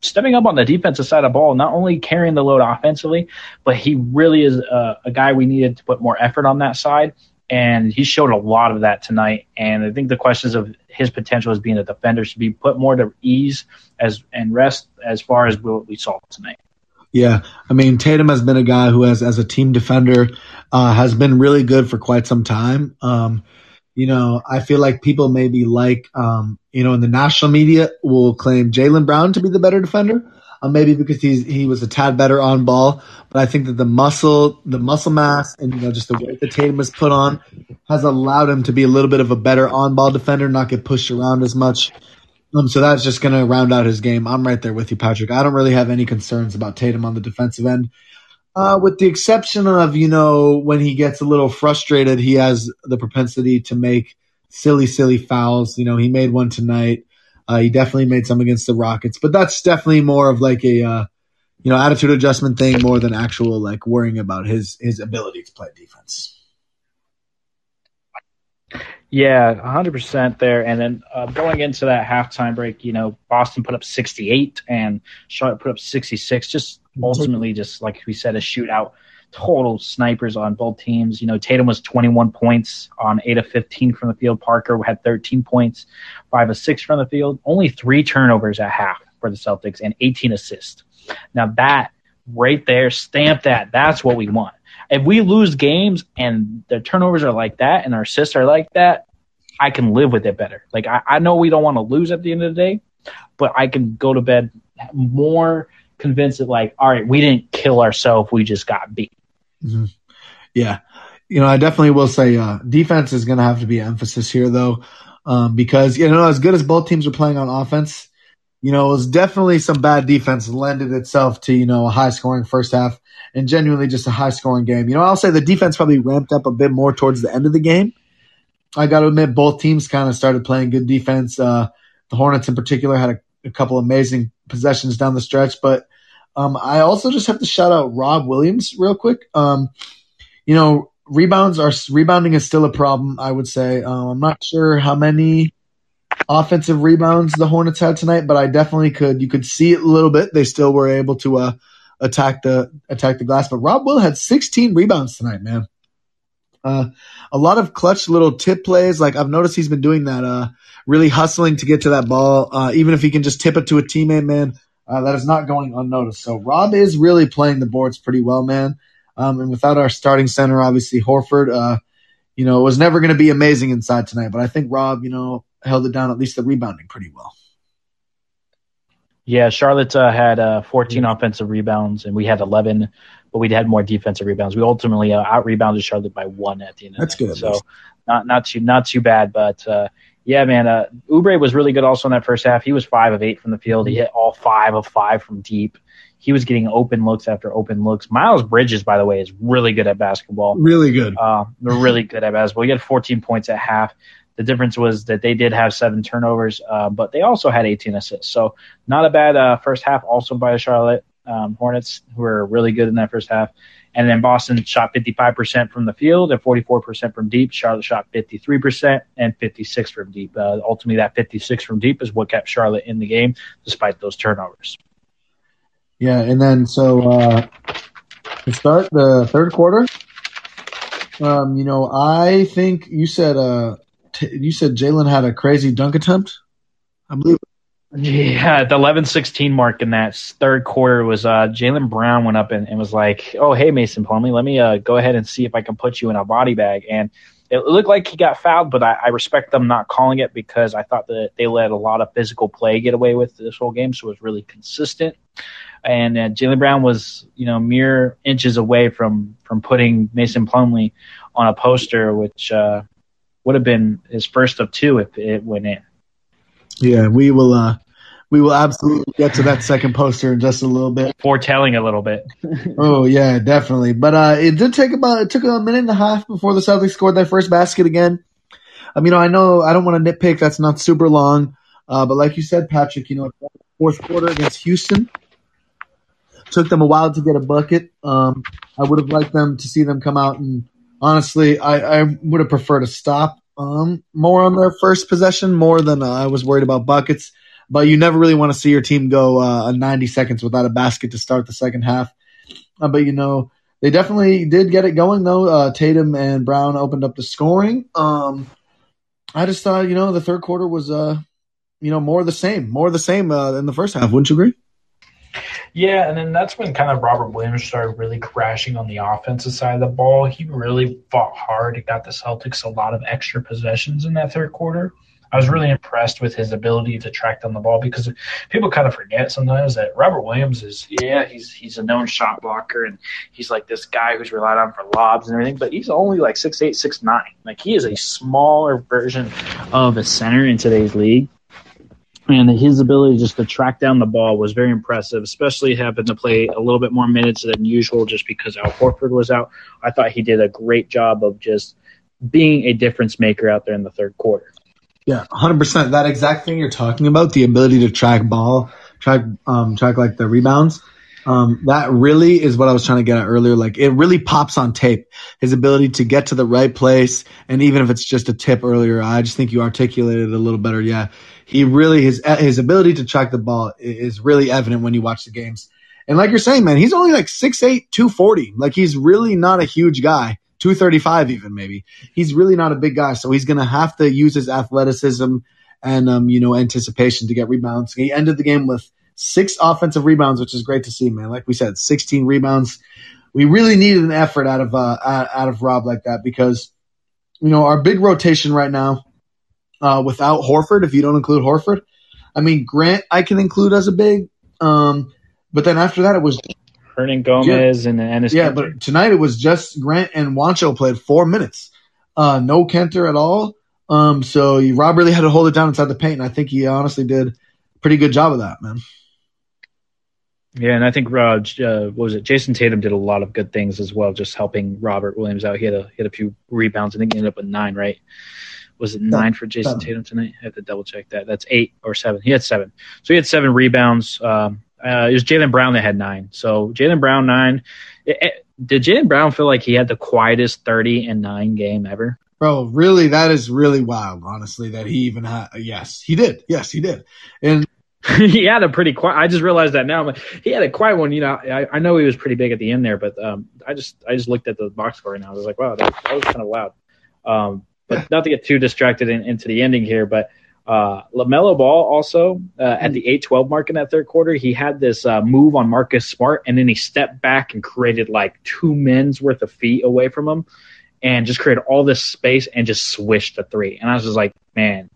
stepping up on the defensive side of the ball, not only carrying the load offensively, but he really is a, a guy we needed to put more effort on that side. And he showed a lot of that tonight. And I think the questions of his potential as being a defender should be put more to ease as and rest as far as what we saw tonight. Yeah, I mean Tatum has been a guy who has, as a team defender, uh, has been really good for quite some time. Um, you know, I feel like people maybe like, um, you know, in the national media will claim Jaylen Brown to be the better defender. Uh, maybe because he's he was a tad better on ball, but I think that the muscle, the muscle mass, and you know just the weight that Tatum was put on has allowed him to be a little bit of a better on ball defender, not get pushed around as much. Um, so that's just going to round out his game. I'm right there with you, Patrick. I don't really have any concerns about Tatum on the defensive end. Uh, with the exception of you know when he gets a little frustrated, he has the propensity to make silly, silly fouls. You know, he made one tonight. Uh, he definitely made some against the Rockets, but that's definitely more of like a uh, you know attitude adjustment thing more than actual like worrying about his his ability to play defense. Yeah, 100% there. And then uh, going into that halftime break, you know, Boston put up 68 and Charlotte put up 66. Just ultimately, just like we said, a shootout. Total snipers on both teams. You know, Tatum was 21 points on 8 of 15 from the field. Parker had 13 points, 5 of 6 from the field. Only three turnovers at half for the Celtics and 18 assists. Now, that right there, stamp that. That's what we want if we lose games and the turnovers are like that and our assists are like that, I can live with it better. Like I, I know we don't want to lose at the end of the day, but I can go to bed more convinced that like, all right, we didn't kill ourselves, we just got beat. Mm-hmm. Yeah. You know, I definitely will say uh, defense is going to have to be emphasis here, though, um, because you know as good as both teams are playing on offense, you know, it was definitely some bad defense lended itself to you know a high scoring first half and genuinely just a high scoring game. You know, I'll say the defense probably ramped up a bit more towards the end of the game. I got to admit, both teams kind of started playing good defense. Uh, the Hornets in particular had a, a, couple amazing possessions down the stretch, but um, I also just have to shout out Rob Williams real quick. Um, you know, rebounds are rebounding is still a problem. I would say um, I'm not sure how many offensive rebounds the Hornets had tonight, but I definitely could. You could see it a little bit. They still were able to uh, attack the attack the glass. But Rob Will had 16 rebounds tonight, man. Uh, a lot of clutch little tip plays. Like I've noticed he's been doing that, uh, really hustling to get to that ball. Uh, even if he can just tip it to a teammate, man, uh, that is not going unnoticed. So Rob is really playing the boards pretty well, man. Um, and without our starting center, obviously Horford, uh, you know, was never going to be amazing inside tonight, but I think Rob, you know, held it down at least the rebounding pretty well. Yeah, Charlotte uh, had uh, 14 offensive rebounds, and we had 11, but we had more defensive rebounds. We ultimately uh, out rebounded Charlotte by one at the end. That's good. So not not too not too bad, but uh, yeah, man. Uh, Oubre was really good also in that first half. He was five of eight from the field. He hit all five of five from deep. He was getting open looks after open looks. Miles Bridges, by the way, is really good at basketball. Really good. Uh, really good at basketball. He had 14 points at half. The difference was that they did have seven turnovers, uh, but they also had 18 assists. So not a bad uh, first half, also by the Charlotte um, Hornets, who were really good in that first half. And then Boston shot 55% from the field and 44% from deep. Charlotte shot 53% and 56 from deep. Uh, ultimately, that 56 from deep is what kept Charlotte in the game, despite those turnovers. Yeah, and then so uh, to start the third quarter, um, you know, I think you said uh, you said Jaylen had a crazy dunk attempt. I believe. Yeah, the 11-16 mark in that third quarter was uh, Jaylen Brown went up and, and, was like, "Oh, hey Mason Plumlee, let me uh, go ahead and see if I can put you in a body bag." And it looked like he got fouled, but I, I, respect them not calling it because I thought that they let a lot of physical play get away with this whole game, so it was really consistent. And uh, Jaylen Brown was, you know, mere inches away from from putting Mason Plumlee on a poster, which uh, would have been his first of two if it went in. Yeah, we will. uh we will absolutely get to that second poster in just a little bit. Foretelling a little bit. [laughs] oh yeah, definitely. But uh it did take about it took a minute and a half before the Celtics scored their first basket again. I mean, I know I don't want to nitpick. That's not super long, uh, but like you said, Patrick, you know, fourth quarter against Houston took them a while to get a bucket. Um, I would have liked them to see them come out and honestly, I, I would have preferred to stop um, more on their first possession more than uh, I was worried about buckets. But you never really want to see your team go uh, 90 seconds without a basket to start the second half. Uh, but you know, they definitely did get it going though. Uh, Tatum and Brown opened up the scoring. Um, I just thought, you know, the third quarter was, uh, you know, more the same, more the same uh, in the first half. Wouldn't you agree? Yeah, and then that's when kind of Robert Williams started really crashing on the offensive side of the ball. He really fought hard. He got the Celtics a lot of extra possessions in that third quarter. I was really impressed with his ability to track down the ball because people kind of forget sometimes that Robert Williams is yeah he's he's a known shot blocker and he's like this guy who's relied on for lobs and everything, but he's only like six eight six nine. Like he is a smaller version of a center in today's league. And his ability just to track down the ball was very impressive, especially having to play a little bit more minutes than usual just because Al Horford was out. I thought he did a great job of just being a difference maker out there in the third quarter. Yeah, hundred percent. That exact thing you're talking about, the ability to track ball, track um track like the rebounds. Um, that really is what I was trying to get at earlier. Like it really pops on tape. His ability to get to the right place, and even if it's just a tip earlier, I just think you articulated it a little better. Yeah, he really his his ability to track the ball is really evident when you watch the games. And like you're saying, man, he's only like 6'8", 240. Like he's really not a huge guy. 235 even maybe. He's really not a big guy, so he's going to have to use his athleticism and um, you know anticipation to get rebounds. He ended the game with six offensive rebounds, which is great to see, man. Like we said, 16 rebounds. We really needed an effort out of uh, out of Rob like that because you know our big rotation right now uh, without Horford, if you don't include Horford, I mean Grant, I can include as a big. Um, but then after that, it was Hernangomez yeah, and Enes. Yeah, but tonight it was just Grant and Juancho played four minutes. Uh, no Kanter at all. Um, so Rob really had to hold it down inside the paint, and I think he honestly did a pretty good job of that, man. Yeah, and I think uh, uh, what was it? Jayson Tatum did a lot of good things as well, just helping Robert Williams out. He had a he had a few rebounds. I think he ended up with nine, right? Was it nine for Jayson seven. Tatum tonight? I have to double check that. That's eight or seven. He had seven. So he had seven rebounds. Um, uh, it was Jaylen Brown that had nine. So Jaylen Brown nine. It, it, did Jaylen Brown feel like he had the quietest thirty and nine game ever? Bro, really, that is really wild. Honestly, that he even had. Yes, he did. Yes, he did. And [laughs] he had a pretty quiet. I just realized that now. He had a quiet one. You know, I, I know he was pretty big at the end there, but um, I just I just looked at the box score and I was like, wow, that, that was kind of loud. Um, but not to get too distracted in, into the ending here, but uh, LaMelo Ball also uh, at the 8-12 mark in that third quarter, he had this uh, move on Marcus Smart, and then he stepped back and created like two men's worth of feet away from him, and just created all this space and just swished the three. And I was just like, man,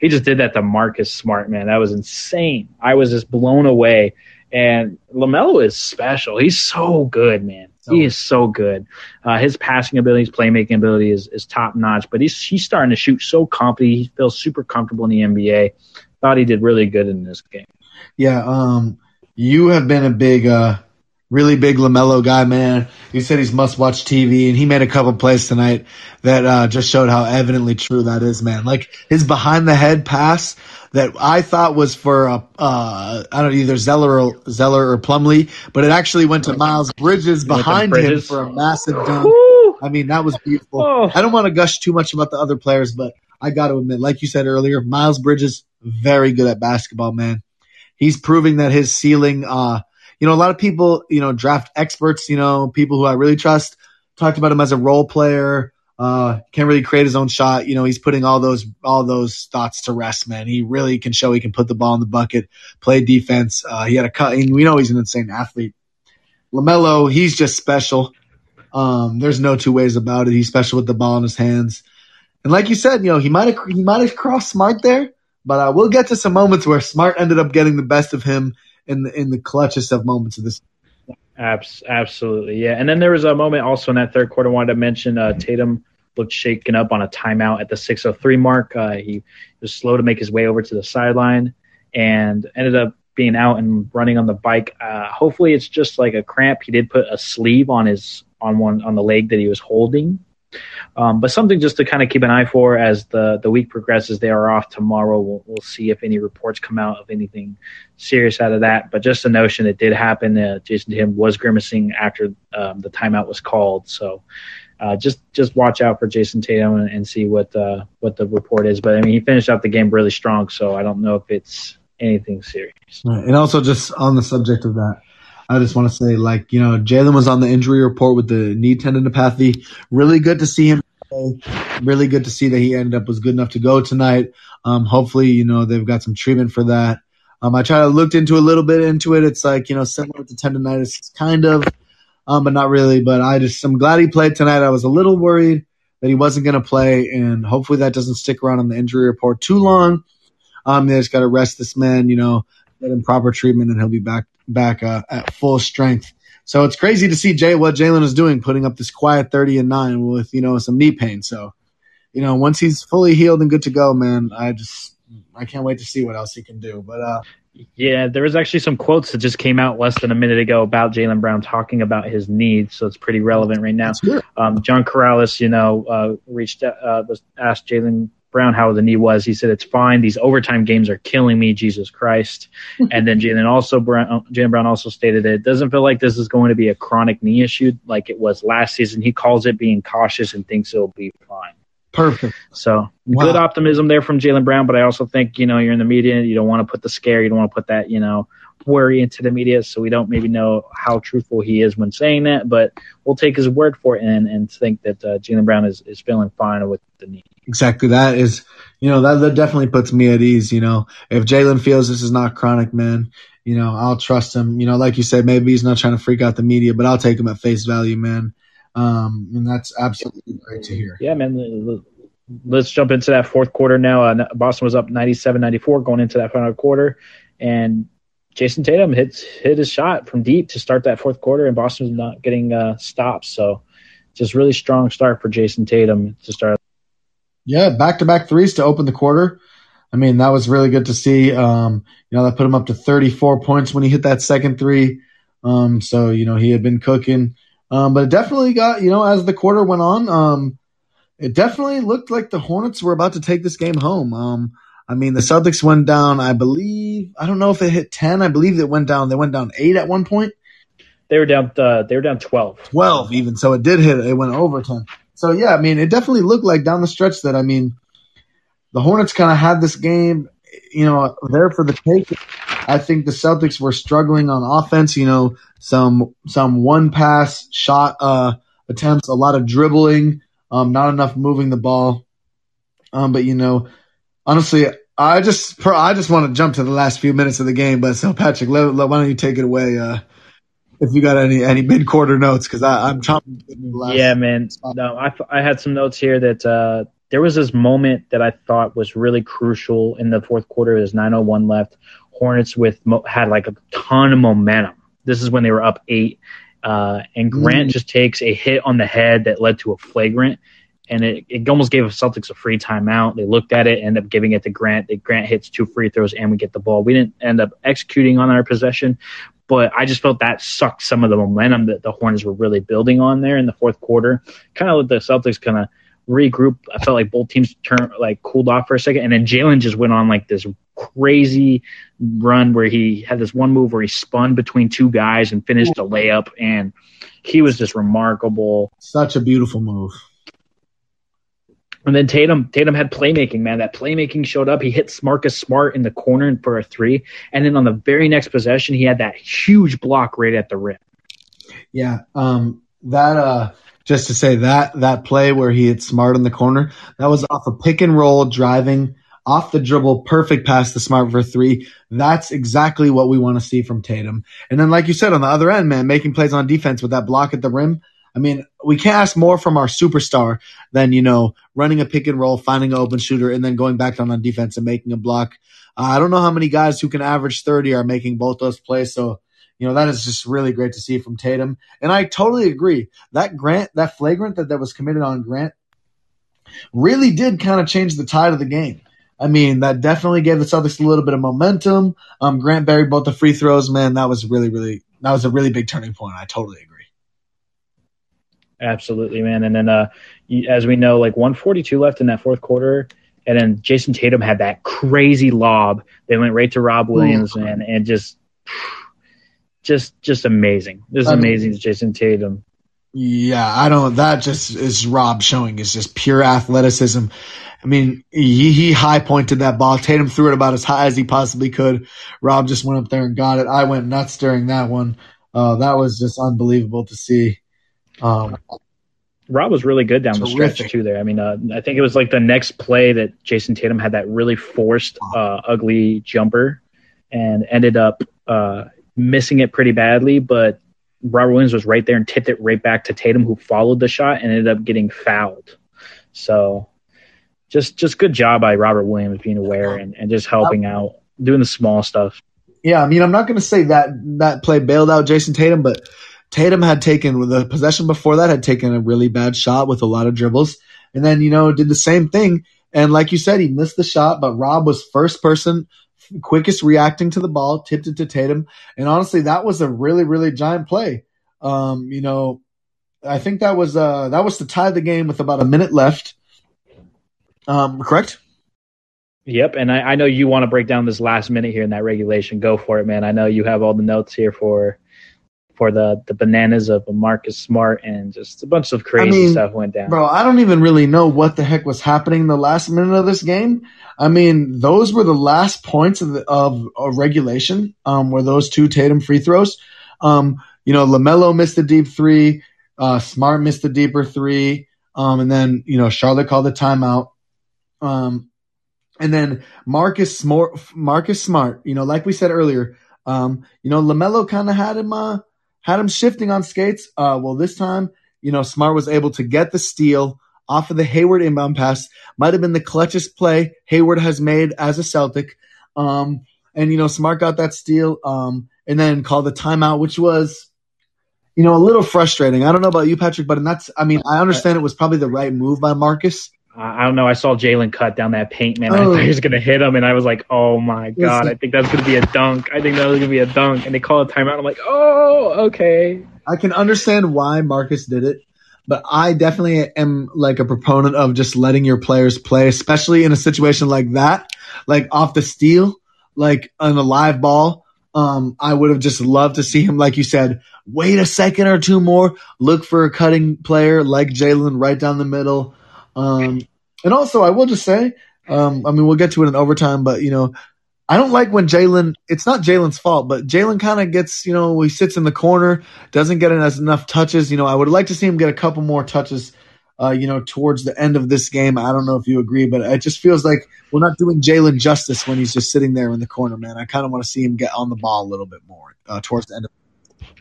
he just did that to Marcus Smart, man. That was insane. I was just blown away. And LaMelo is special. He's so good, man. He is so good. Uh, his passing ability, his playmaking ability is, is top notch. But he's he's starting to shoot so confident. He feels super comfortable in the NBA. Thought he did really good in this game. Yeah. Um. You have been a big uh really big LaMelo guy, man. He said he's must watch TV, and he made a couple plays tonight that uh, just showed how evidently true that is, man. Like his behind the head pass that I thought was for uh, uh, I don't know either Zeller or Zeller or Plumlee, but it actually went to Miles Bridges behind Bridges. him for a massive dunk. I mean, that was beautiful. Oh. I don't want to gush too much about the other players, but I got to admit, like you said earlier, Miles Bridges very good at basketball, man. He's proving that his ceiling uh, you know, a lot of people, you know, draft experts, you know, people who I really trust, talked about him as a role player. Uh, can't really create his own shot. You know, he's putting all those, all those thoughts to rest, man. He really can show he can put the ball in the bucket, play defense. Uh, he had a cut, and we know he's an insane athlete. LaMelo, he's just special. Um, there's no two ways about it. He's special with the ball in his hands. And like you said, you know, he might have, he might have crossed Smart there, but uh, we'll get to some moments where Smart ended up getting the best of him in the in the clutchest of moments of this. absolutely, yeah. And then there was a moment also in that third quarter. I wanted to mention uh, Tatum looked shaken up on a timeout at the 6:03 mark. Uh, he was slow to make his way over to the sideline and ended up being out and running on the bike. Uh, hopefully, it's just like a cramp. He did put a sleeve on his on one on the leg that he was holding, um, but something just to kind of keep an eye for as the, the week progresses. They are off tomorrow. We'll, we'll see if any reports come out of anything serious out of that. But just the notion it did happen. Uh, Jayson Tatum was grimacing after um, the timeout was called. So uh, just just watch out for Jayson Tatum and, and see what uh, what the report is. But I mean, he finished out the game really strong. So I don't know if it's anything serious. Right. And also, just on the subject of that, I just want to say, like, you know, Jaylen was on the injury report with the knee tendinopathy. Really good to see him. Really good to see that he ended up was good enough to go tonight. Um, hopefully, you know, they've got some treatment for that. Um, I tried to looked into a little bit into it. It's like, you know, similar to tendonitis, kind of, um, but not really. But I just, I'm glad he played tonight. I was a little worried that he wasn't going to play, and hopefully that doesn't stick around on the injury report too long. Um, they just got to rest this man, you know, get him proper treatment, and he'll be back back uh, at full strength. So it's crazy to see Jay what Jaylen is doing, putting up this quiet thirty and nine with you know some knee pain. So you know once he's fully healed and good to go, man, I just I can't wait to see what else he can do. But uh, yeah, there was actually some quotes that just came out less than a minute ago about Jaylen Brown talking about his needs, so it's pretty relevant right now. Um, John Karalis, you know, uh, reached uh, was asked Jaylen Brown how the knee was. He said it's fine. These overtime games are killing me, Jesus Christ. [laughs] and then Jaylen also Brown, uh, Jaylen Brown also stated that it doesn't feel like this is going to be a chronic knee issue like it was last season. He calls it being cautious and thinks it'll be fine. Perfect. So wow. good optimism there from Jaylen Brown, but I also think you know you're in the media. You don't want to put the scare. You don't want to put that you know worry into the media. So we don't maybe know how truthful he is when saying that, but we'll take his word for it and and think that uh, Jaylen Brown is is feeling fine with the knee. Exactly. That is, you know, that, that definitely puts me at ease. You know, if Jaylen feels this is not chronic, man, you know, I'll trust him. You know, like you said, maybe he's not trying to freak out the media, but I'll take him at face value, man. Um, and that's absolutely great to hear. Yeah, man. Let's jump into that fourth quarter now. Uh, Boston was up 97 94 going into that final quarter. And Jayson Tatum hit, hit his shot from deep to start that fourth quarter, and Boston was not getting uh, stops. So just really strong start for Jayson Tatum to start. Yeah, back to back threes to open the quarter. I mean, that was really good to see. Um, you know, that put him up to 34 points when he hit that second three. Um, so, you know, he had been cooking. Um, but it definitely got, you know, as the quarter went on, um, it definitely looked like the Hornets were about to take this game home. I mean, the Celtics went down, I believe, I don't know if they hit 10. I believe it went down, they went down eight at one point. They were down, uh, they were down 12. 12 even. So it did hit, it went over 10. So yeah, I mean, it definitely looked like down the stretch that, I mean, the Hornets kind of had this game, you know, there for the take. I think the Celtics were struggling on offense. You know, some some one pass shot uh, attempts, a lot of dribbling, um, not enough moving the ball. Um, but you know, honestly, I just I just want to jump to the last few minutes of the game. But so Patrick, let, let, why don't you take it away? Uh, if you got any any mid quarter notes, because I'm chopping. Yeah, man. No, I I had some notes here that uh, there was this moment that I thought was really crucial in the fourth quarter. There's 9:01 left. Hornets with had like a ton of momentum. This is when they were up eight, uh, and Grant mm. just takes a hit on the head that led to a flagrant, and it, it almost gave the Celtics a free timeout. They looked at it, ended up giving it to Grant. Grant hits two free throws, and we get the ball. We didn't end up executing on our possession, but I just felt that sucked some of the momentum that the Hornets were really building on there in the fourth quarter. Kind of let the Celtics kind of regroup. I felt like both teams turned like cooled off for a second, and then Jaylen just went on like this crazy run where he had this one move where he spun between two guys and finished a layup, and he was just remarkable. Such a beautiful move. And then Tatum, Tatum had playmaking, man. That playmaking showed up. He hit Marcus Smart in the corner for a three, and then on the very next possession, he had that huge block right at the rim. Yeah, um, that uh, just to say that that play where he hit Smart in the corner, that was off a pick and roll driving off the dribble, perfect pass to Smart for three. That's exactly what we want to see from Tatum. And then, like you said, on the other end, man, making plays on defense with that block at the rim. I mean, we can't ask more from our superstar than, you know, running a pick and roll, finding an open shooter, and then going back down on defense and making a block. Uh, I don't know how many guys who can average 30 are making both those plays. So, you know, that is just really great to see from Tatum. And I totally agree. That Grant, that flagrant that, that was committed on Grant really did kind of change the tide of the game. I mean, that definitely gave the Celtics a little bit of momentum. Um, Grant buried both the free throws. Man, that was really, really, that was a really big turning point. I totally agree. Absolutely, man. And then, uh, as we know, like 142 left in that fourth quarter. And then Jayson Tatum had that crazy lob. They went right to Rob Williams, man, and just, just, just amazing. This is amazing, Jayson Tatum. Yeah, I don't. That just is Rob showing is just pure athleticism. I mean, he, he high pointed that ball. Tatum threw it about as high as he possibly could. Rob just went up there and got it. I went nuts during that one. Uh, that was just unbelievable to see. Um, Rob was really good down terrific. the stretch too. There, I mean, uh, I think it was like the next play that Jayson Tatum had that really forced, uh, ugly jumper, and ended up uh, missing it pretty badly. But Robert Williams was right there and tipped it right back to Tatum, who followed the shot and ended up getting fouled. So just just good job by Robert Williams being aware and, and just helping out, doing the small stuff. Yeah, I mean, I'm not going to say that that play bailed out Jayson Tatum, but Tatum had taken the possession before that had taken a really bad shot with a lot of dribbles, and then you know did the same thing And like you said, he missed the shot, but Rob was first person, quickest reacting to the ball, tipped it to Tatum. And honestly, that was a really, really giant play. Um, you know, I think that was uh that was to tie the game with about a minute left. Um, correct? Yep, and I, I know you want to break down this last minute here in that regulation. Go for it, man. I know you have all the notes here for for the the bananas of Marcus Smart and just a bunch of crazy I mean, stuff went down. Bro, I don't even really know what the heck was happening in the last minute of this game. I mean, those were the last points of the, of, of regulation. Um, were those two Tatum free throws? Um, you know, LaMelo missed a deep three. Uh, Smart missed a deeper three. Um, and then you know Charlotte called the timeout. Um, and then Marcus Smart, Marcus Smart, you know, like we said earlier, um, you know, LaMelo kind of had him, uh, had him shifting on skates. Uh, well, this time, you know, Smart was able to get the steal off of the Hayward inbound pass. Might have been the clutchest play Hayward has made as a Celtic. Um, and you know, Smart got that steal, um, and then called the timeout, which was, you know, a little frustrating. I don't know about you, Patrick, but that's, I mean, I understand it was probably the right move by Marcus. I don't know. I saw Jaylen cut down that paint, man. Oh. I thought he was going to hit him, and I was like, oh my God, I think that's going to be a dunk. I think that was going to be a dunk. And they call a timeout. I'm like, oh, okay. I can understand why Marcus did it, but I definitely am like a proponent of just letting your players play, especially in a situation like that, like off the steal, like on a live ball. Um, I would have just loved to see him, like you said, wait a second or two more, look for a cutting player like Jaylen right down the middle um, and also, I will just say, um, I mean, we'll get to it in overtime, but you know, I don't like when Jaylen. It's not Jaylen's fault, but Jaylen kind of gets, you know, he sits in the corner, doesn't get as enough touches. You know, I would like to see him get a couple more touches. Uh, you know, towards the end of this game, I don't know if you agree, but it just feels like we're not doing Jaylen justice when he's just sitting there in the corner, man. I kind of want to see him get on the ball a little bit more uh, towards the end of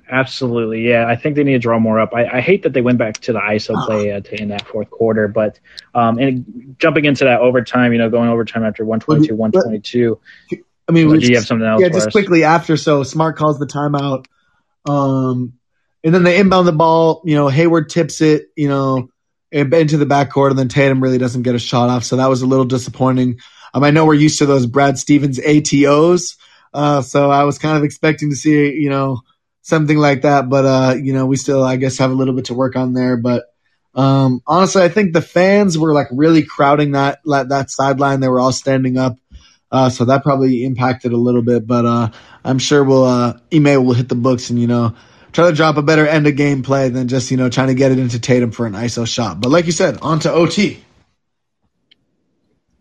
Absolutely, yeah. I think they need to draw more up. I, I hate that they went back to the ISO play uh, to, in that fourth quarter, but um, and jumping into that overtime, you know, going overtime after 122, 122. I mean, do you have something else? Yeah, just us? quickly after. So Smart calls the timeout, um, and then they inbound the ball. You know, Hayward tips it. You know, into the backcourt, and then Tatum really doesn't get a shot off. So that was a little disappointing. Um, I know we're used to those Brad Stevens ATOs, uh, so I was kind of expecting to see, you know something like that. But uh, you know, we still, I guess, have a little bit to work on there. But um, honestly, I think the fans were like really crowding that that sideline. They were all standing up. Uh, so that probably impacted a little bit, but uh, I'm sure we'll uh, Ime will hit the books and you know try to drop a better end of game play than just you know trying to get it into Tatum for an ISO shot. But like you said, on to OT.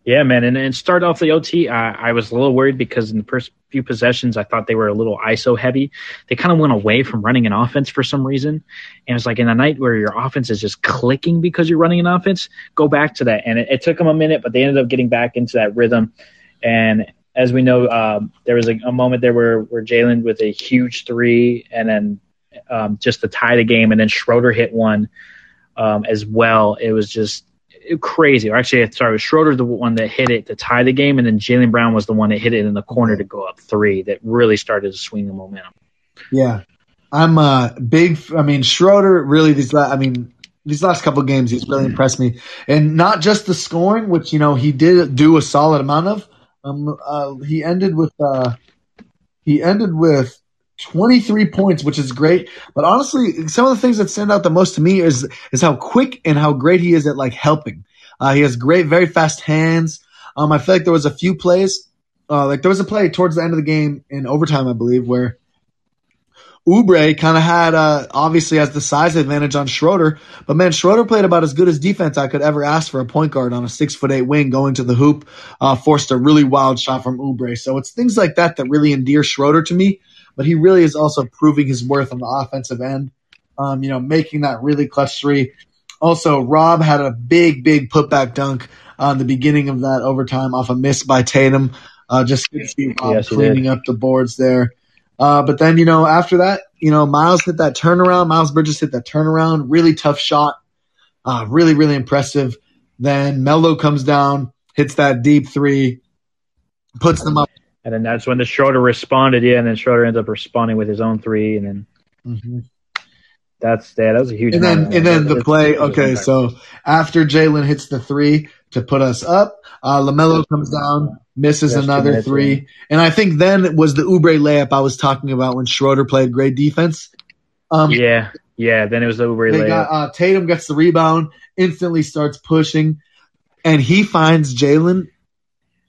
Yeah, man, and, and start off the OT. I, I was a little worried because in the first few possessions, I thought they were a little ISO heavy. They kind of went away from running an offense for some reason, and it's like in a night where your offense is just clicking because you're running an offense. Go back to that, and it, it took them a minute, but they ended up getting back into that rhythm. And as we know, um, there was a, a, moment there where where Jaylen with a huge three, and then um, just to tie the game, and then Schroeder hit one um, as well. It was just crazy. Or actually, sorry, it was Schroeder the one that hit it to tie the game, and then Jaylen Brown was the one that hit it in the corner to go up three. That really started to swing the momentum. Yeah, I'm a big. I mean, Schroeder really these. I mean, these last couple games, he's really impressed me, and not just the scoring, which you know he did do a solid amount of. Um, uh, he ended with. Uh, he ended with 23 points, which is great. But honestly, some of the things that stand out the most to me is is how quick and how great he is at like helping. Uh, he has great, very fast hands. Um, I feel like there was a few plays, uh, like there was a play towards the end of the game in overtime, I believe, where Oubre kind of had, uh, obviously has the size advantage on Schroeder, but man, Schroeder played about as good as defense I could ever ask for a point guard on a six foot eight wing going to the hoop, uh, forced a really wild shot from Oubre. So it's things like that that really endear Schroeder to me but he really is also proving his worth on the offensive end. Um, you know, making that really clutch three. Also, Rob had a big, big putback dunk on the beginning of that overtime off a miss by Tatum. Uh, just to see Rob yes, cleaning up the boards there. Uh, but then, you know, after that, you know, Miles hit that turnaround. Miles Bridges hit that turnaround. Really tough shot. Uh, really, really impressive. Then Melo comes down, hits that deep three, puts them up and then that's when the Schroeder responded. Yeah, and then Schroeder ends up responding with his own three, and then mm-hmm. That's yeah, that was a huge. And then and then the play. Okay, so after Jaylen hits the three to put us up, uh, LaMelo comes down, misses That's another three, and I think then it was the Oubre layup I was talking about when Schroeder played great defense. Um, yeah, yeah. Then it was the Oubre they layup. got uh, Tatum gets the rebound, instantly starts pushing, and he finds Jaylen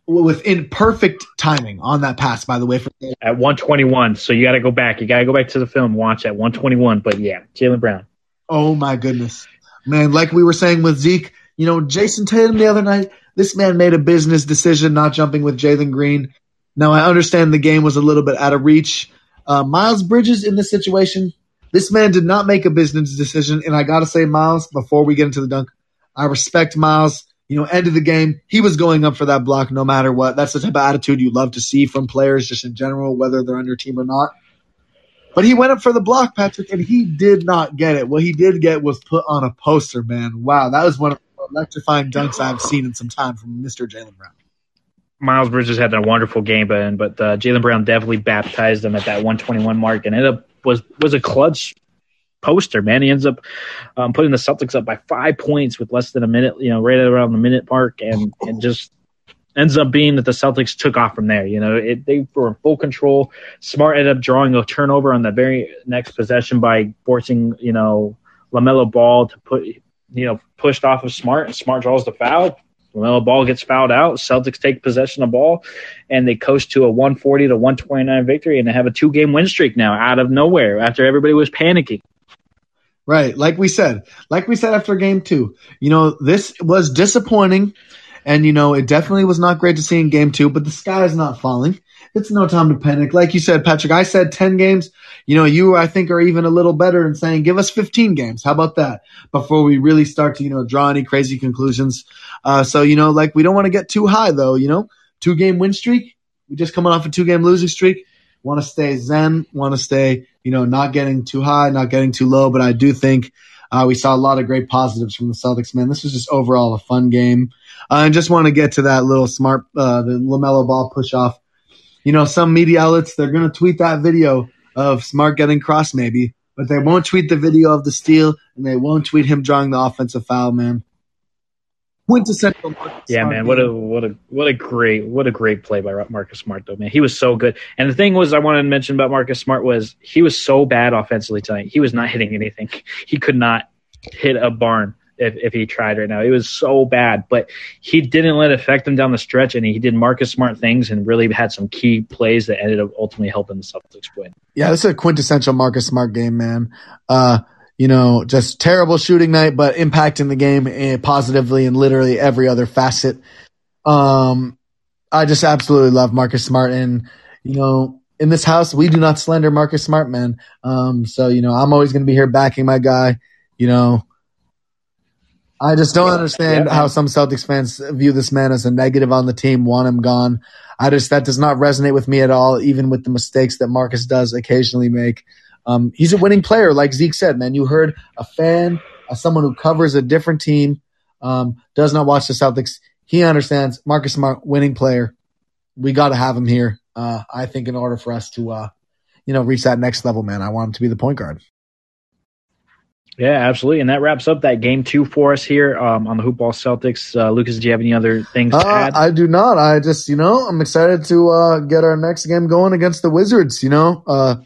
within perfect timing on that pass. By the way, for at 121. So you got to go back. You got to go back to the film, watch at 121. But yeah, Jaylen Brown. Oh my goodness. Man, like we were saying with Zeke, you know, Jayson Tatum the other night, this man made a business decision not jumping with Jalen Green. Now, I understand the game was a little bit out of reach. Uh, Miles Bridges in this situation, this man did not make a business decision. And I got to say, Miles, before we get into the dunk, I respect Miles. You know, end of the game, he was going up for that block no matter what. That's the type of attitude you love to see from players just in general, whether they're on your team or not. But he went up for the block, Patrick, and he did not get it. What he did get was put on a poster, man. Wow, that was one of the electrifying dunks I've seen in some time from Mr. Jaylen Brown. Miles Bridges had a wonderful game, but but uh, Jaylen Brown definitely baptized him at that 121 mark, and it was was a clutch poster. Man, he ends up um, putting the Celtics up by five points with less than a minute, you know, right around the minute mark, and and just ends up being that the Celtics took off from there. You know, it, they were in full control. Smart ended up drawing a turnover on the very next possession by forcing you know LaMelo Ball to put you know pushed off of Smart, and Smart draws the foul. LaMelo Ball gets fouled out. Celtics take possession of ball, and they coast to a 140 to 129 victory, and they have a two game win streak now out of nowhere after everybody was panicking. Right, like we said, like we said after game two, you know, this was disappointing, and you know, it definitely was not great to see in game two. But the sky is not falling. It's no time to panic. Like you said, Patrick, I said ten games. You know, you I think are even a little better in saying give us fifteen games. How about that? Before we really start to you know draw any crazy conclusions. Uh, so you know, like we don't want to get too high though. You know, two game win streak. We just coming off a two game losing streak. Want to stay zen. Want to stay you know, not getting too high, not getting too low. But I do think uh, we saw a lot of great positives from the Celtics, man. This was just overall a fun game. Uh, I just want to get to that little smart, uh, the LaMelo ball push off. You know, some media outlets, they're going to tweet that video of Smart getting crossed, maybe, but they won't tweet the video of the steal and they won't tweet him drawing the offensive foul, man. Quintessential. Marcus Yeah, Smart man, what a what a what a great what a great play by Marcus Smart though, man. He was so good. And the thing was, I wanted to mention about Marcus Smart was he was so bad offensively tonight. He was not hitting anything. [laughs] He could not hit a barn if, if he tried right now. It was so bad, but he didn't let it affect him down the stretch, and he did Marcus Smart things and really had some key plays that ended up ultimately helping the Celtics win. Yeah, this is a quintessential Marcus Smart game, man. Uh, you know, just terrible shooting night, but impacting the game eh, positively in literally every other facet. Um, I just absolutely love Marcus Smart, and you know, in this house, we do not slander Marcus Smart, man. Um, so you know, I'm always going to be here backing my guy. You know, I just don't understand Yeah, how some Celtics fans view this man as a negative on the team, want him gone. I just that does not resonate with me at all, even with the mistakes that Marcus does occasionally make. Um, he's a winning player, like Zeke said, man. You heard a fan, uh, someone who covers a different team, um, does not watch the Celtics. He understands Marcus Smart, winning player. We got to have him here. Uh, I think in order for us to, uh, you know, reach that next level, man, I want him to be the point guard. Yeah, absolutely. And that wraps up that game two for us here um, on the Hoopball Celtics. Uh, Lucas, do you have any other things to Uh, add? I do not. I just, you know, I'm excited to uh, get our next game going against the Wizards. You know, uh,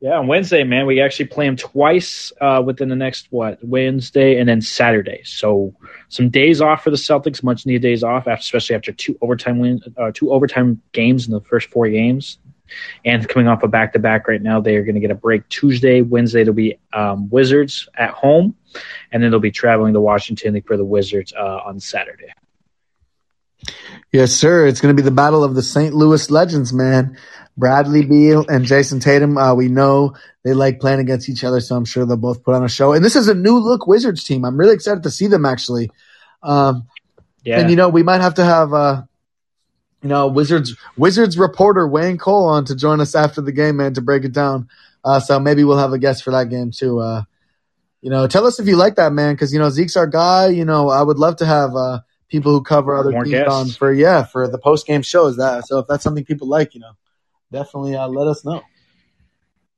Yeah, on Wednesday, man, we actually play them twice uh, within the next what Wednesday and then Saturday. So some days off for the Celtics, much needed days off, after, especially after two overtime win, uh, two overtime games in the first four games, and coming off a back to back right now, they are going to get a break Tuesday, Wednesday. They'll be um, Wizards at home, and then they'll be traveling to Washington for the Wizards uh, on Saturday. Yes, sir. It's going to be the battle of the St. Louis legends, man. Bradley Beal and Jayson Tatum. Uh, we know they like playing against each other, so I'm sure they'll both put on a show. And this is a new look Wizards team. I'm really excited to see them actually. Um, Yeah, And you know, we might have to have uh, you know, Wizards Wizards reporter Wayne Cole on to join us after the game, man, to break it down. Uh, so maybe we'll have a guest for that game too. Uh, you know, tell us if you like that, man, because you know Zeke's our guy. You know, I would love to have uh, people who cover other More teams guests. on for yeah for the post game shows. That so if that's something people like, you know, definitely uh, let us know.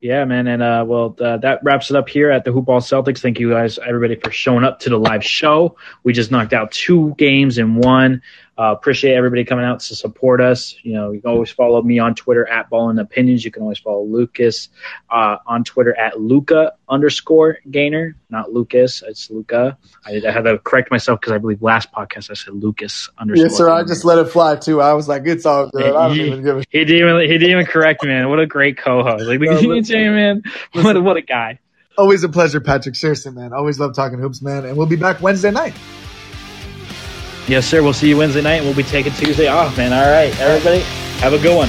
Yeah, man, and uh, well, uh, that wraps it up here at the Hoopball Celtics. Thank you guys, everybody, for showing up to the live show. We just knocked out two games in one. Uh, appreciate everybody coming out to support us. You know, you can always follow me on Twitter at Ballin Opinions. You can always follow Lucas uh, on Twitter at Luca underscore Gainer, not Lucas. It's Luca. I, I had to correct myself because I believe last podcast I said Lucas underscore. Yes, sir. Gainer. I just let it fly too. I was like, it's all good. I don't he, even give a he didn't even he didn't even correct me, man. What a great co-host. Like, no, listen, man. What what a guy. Always a pleasure, Patrick. Seriously, man. Always love talking hoops, man. And we'll be back Wednesday night. Yes, sir. We'll see you Wednesday night. We'll be taking Tuesday off, man. All right, everybody, have a good one.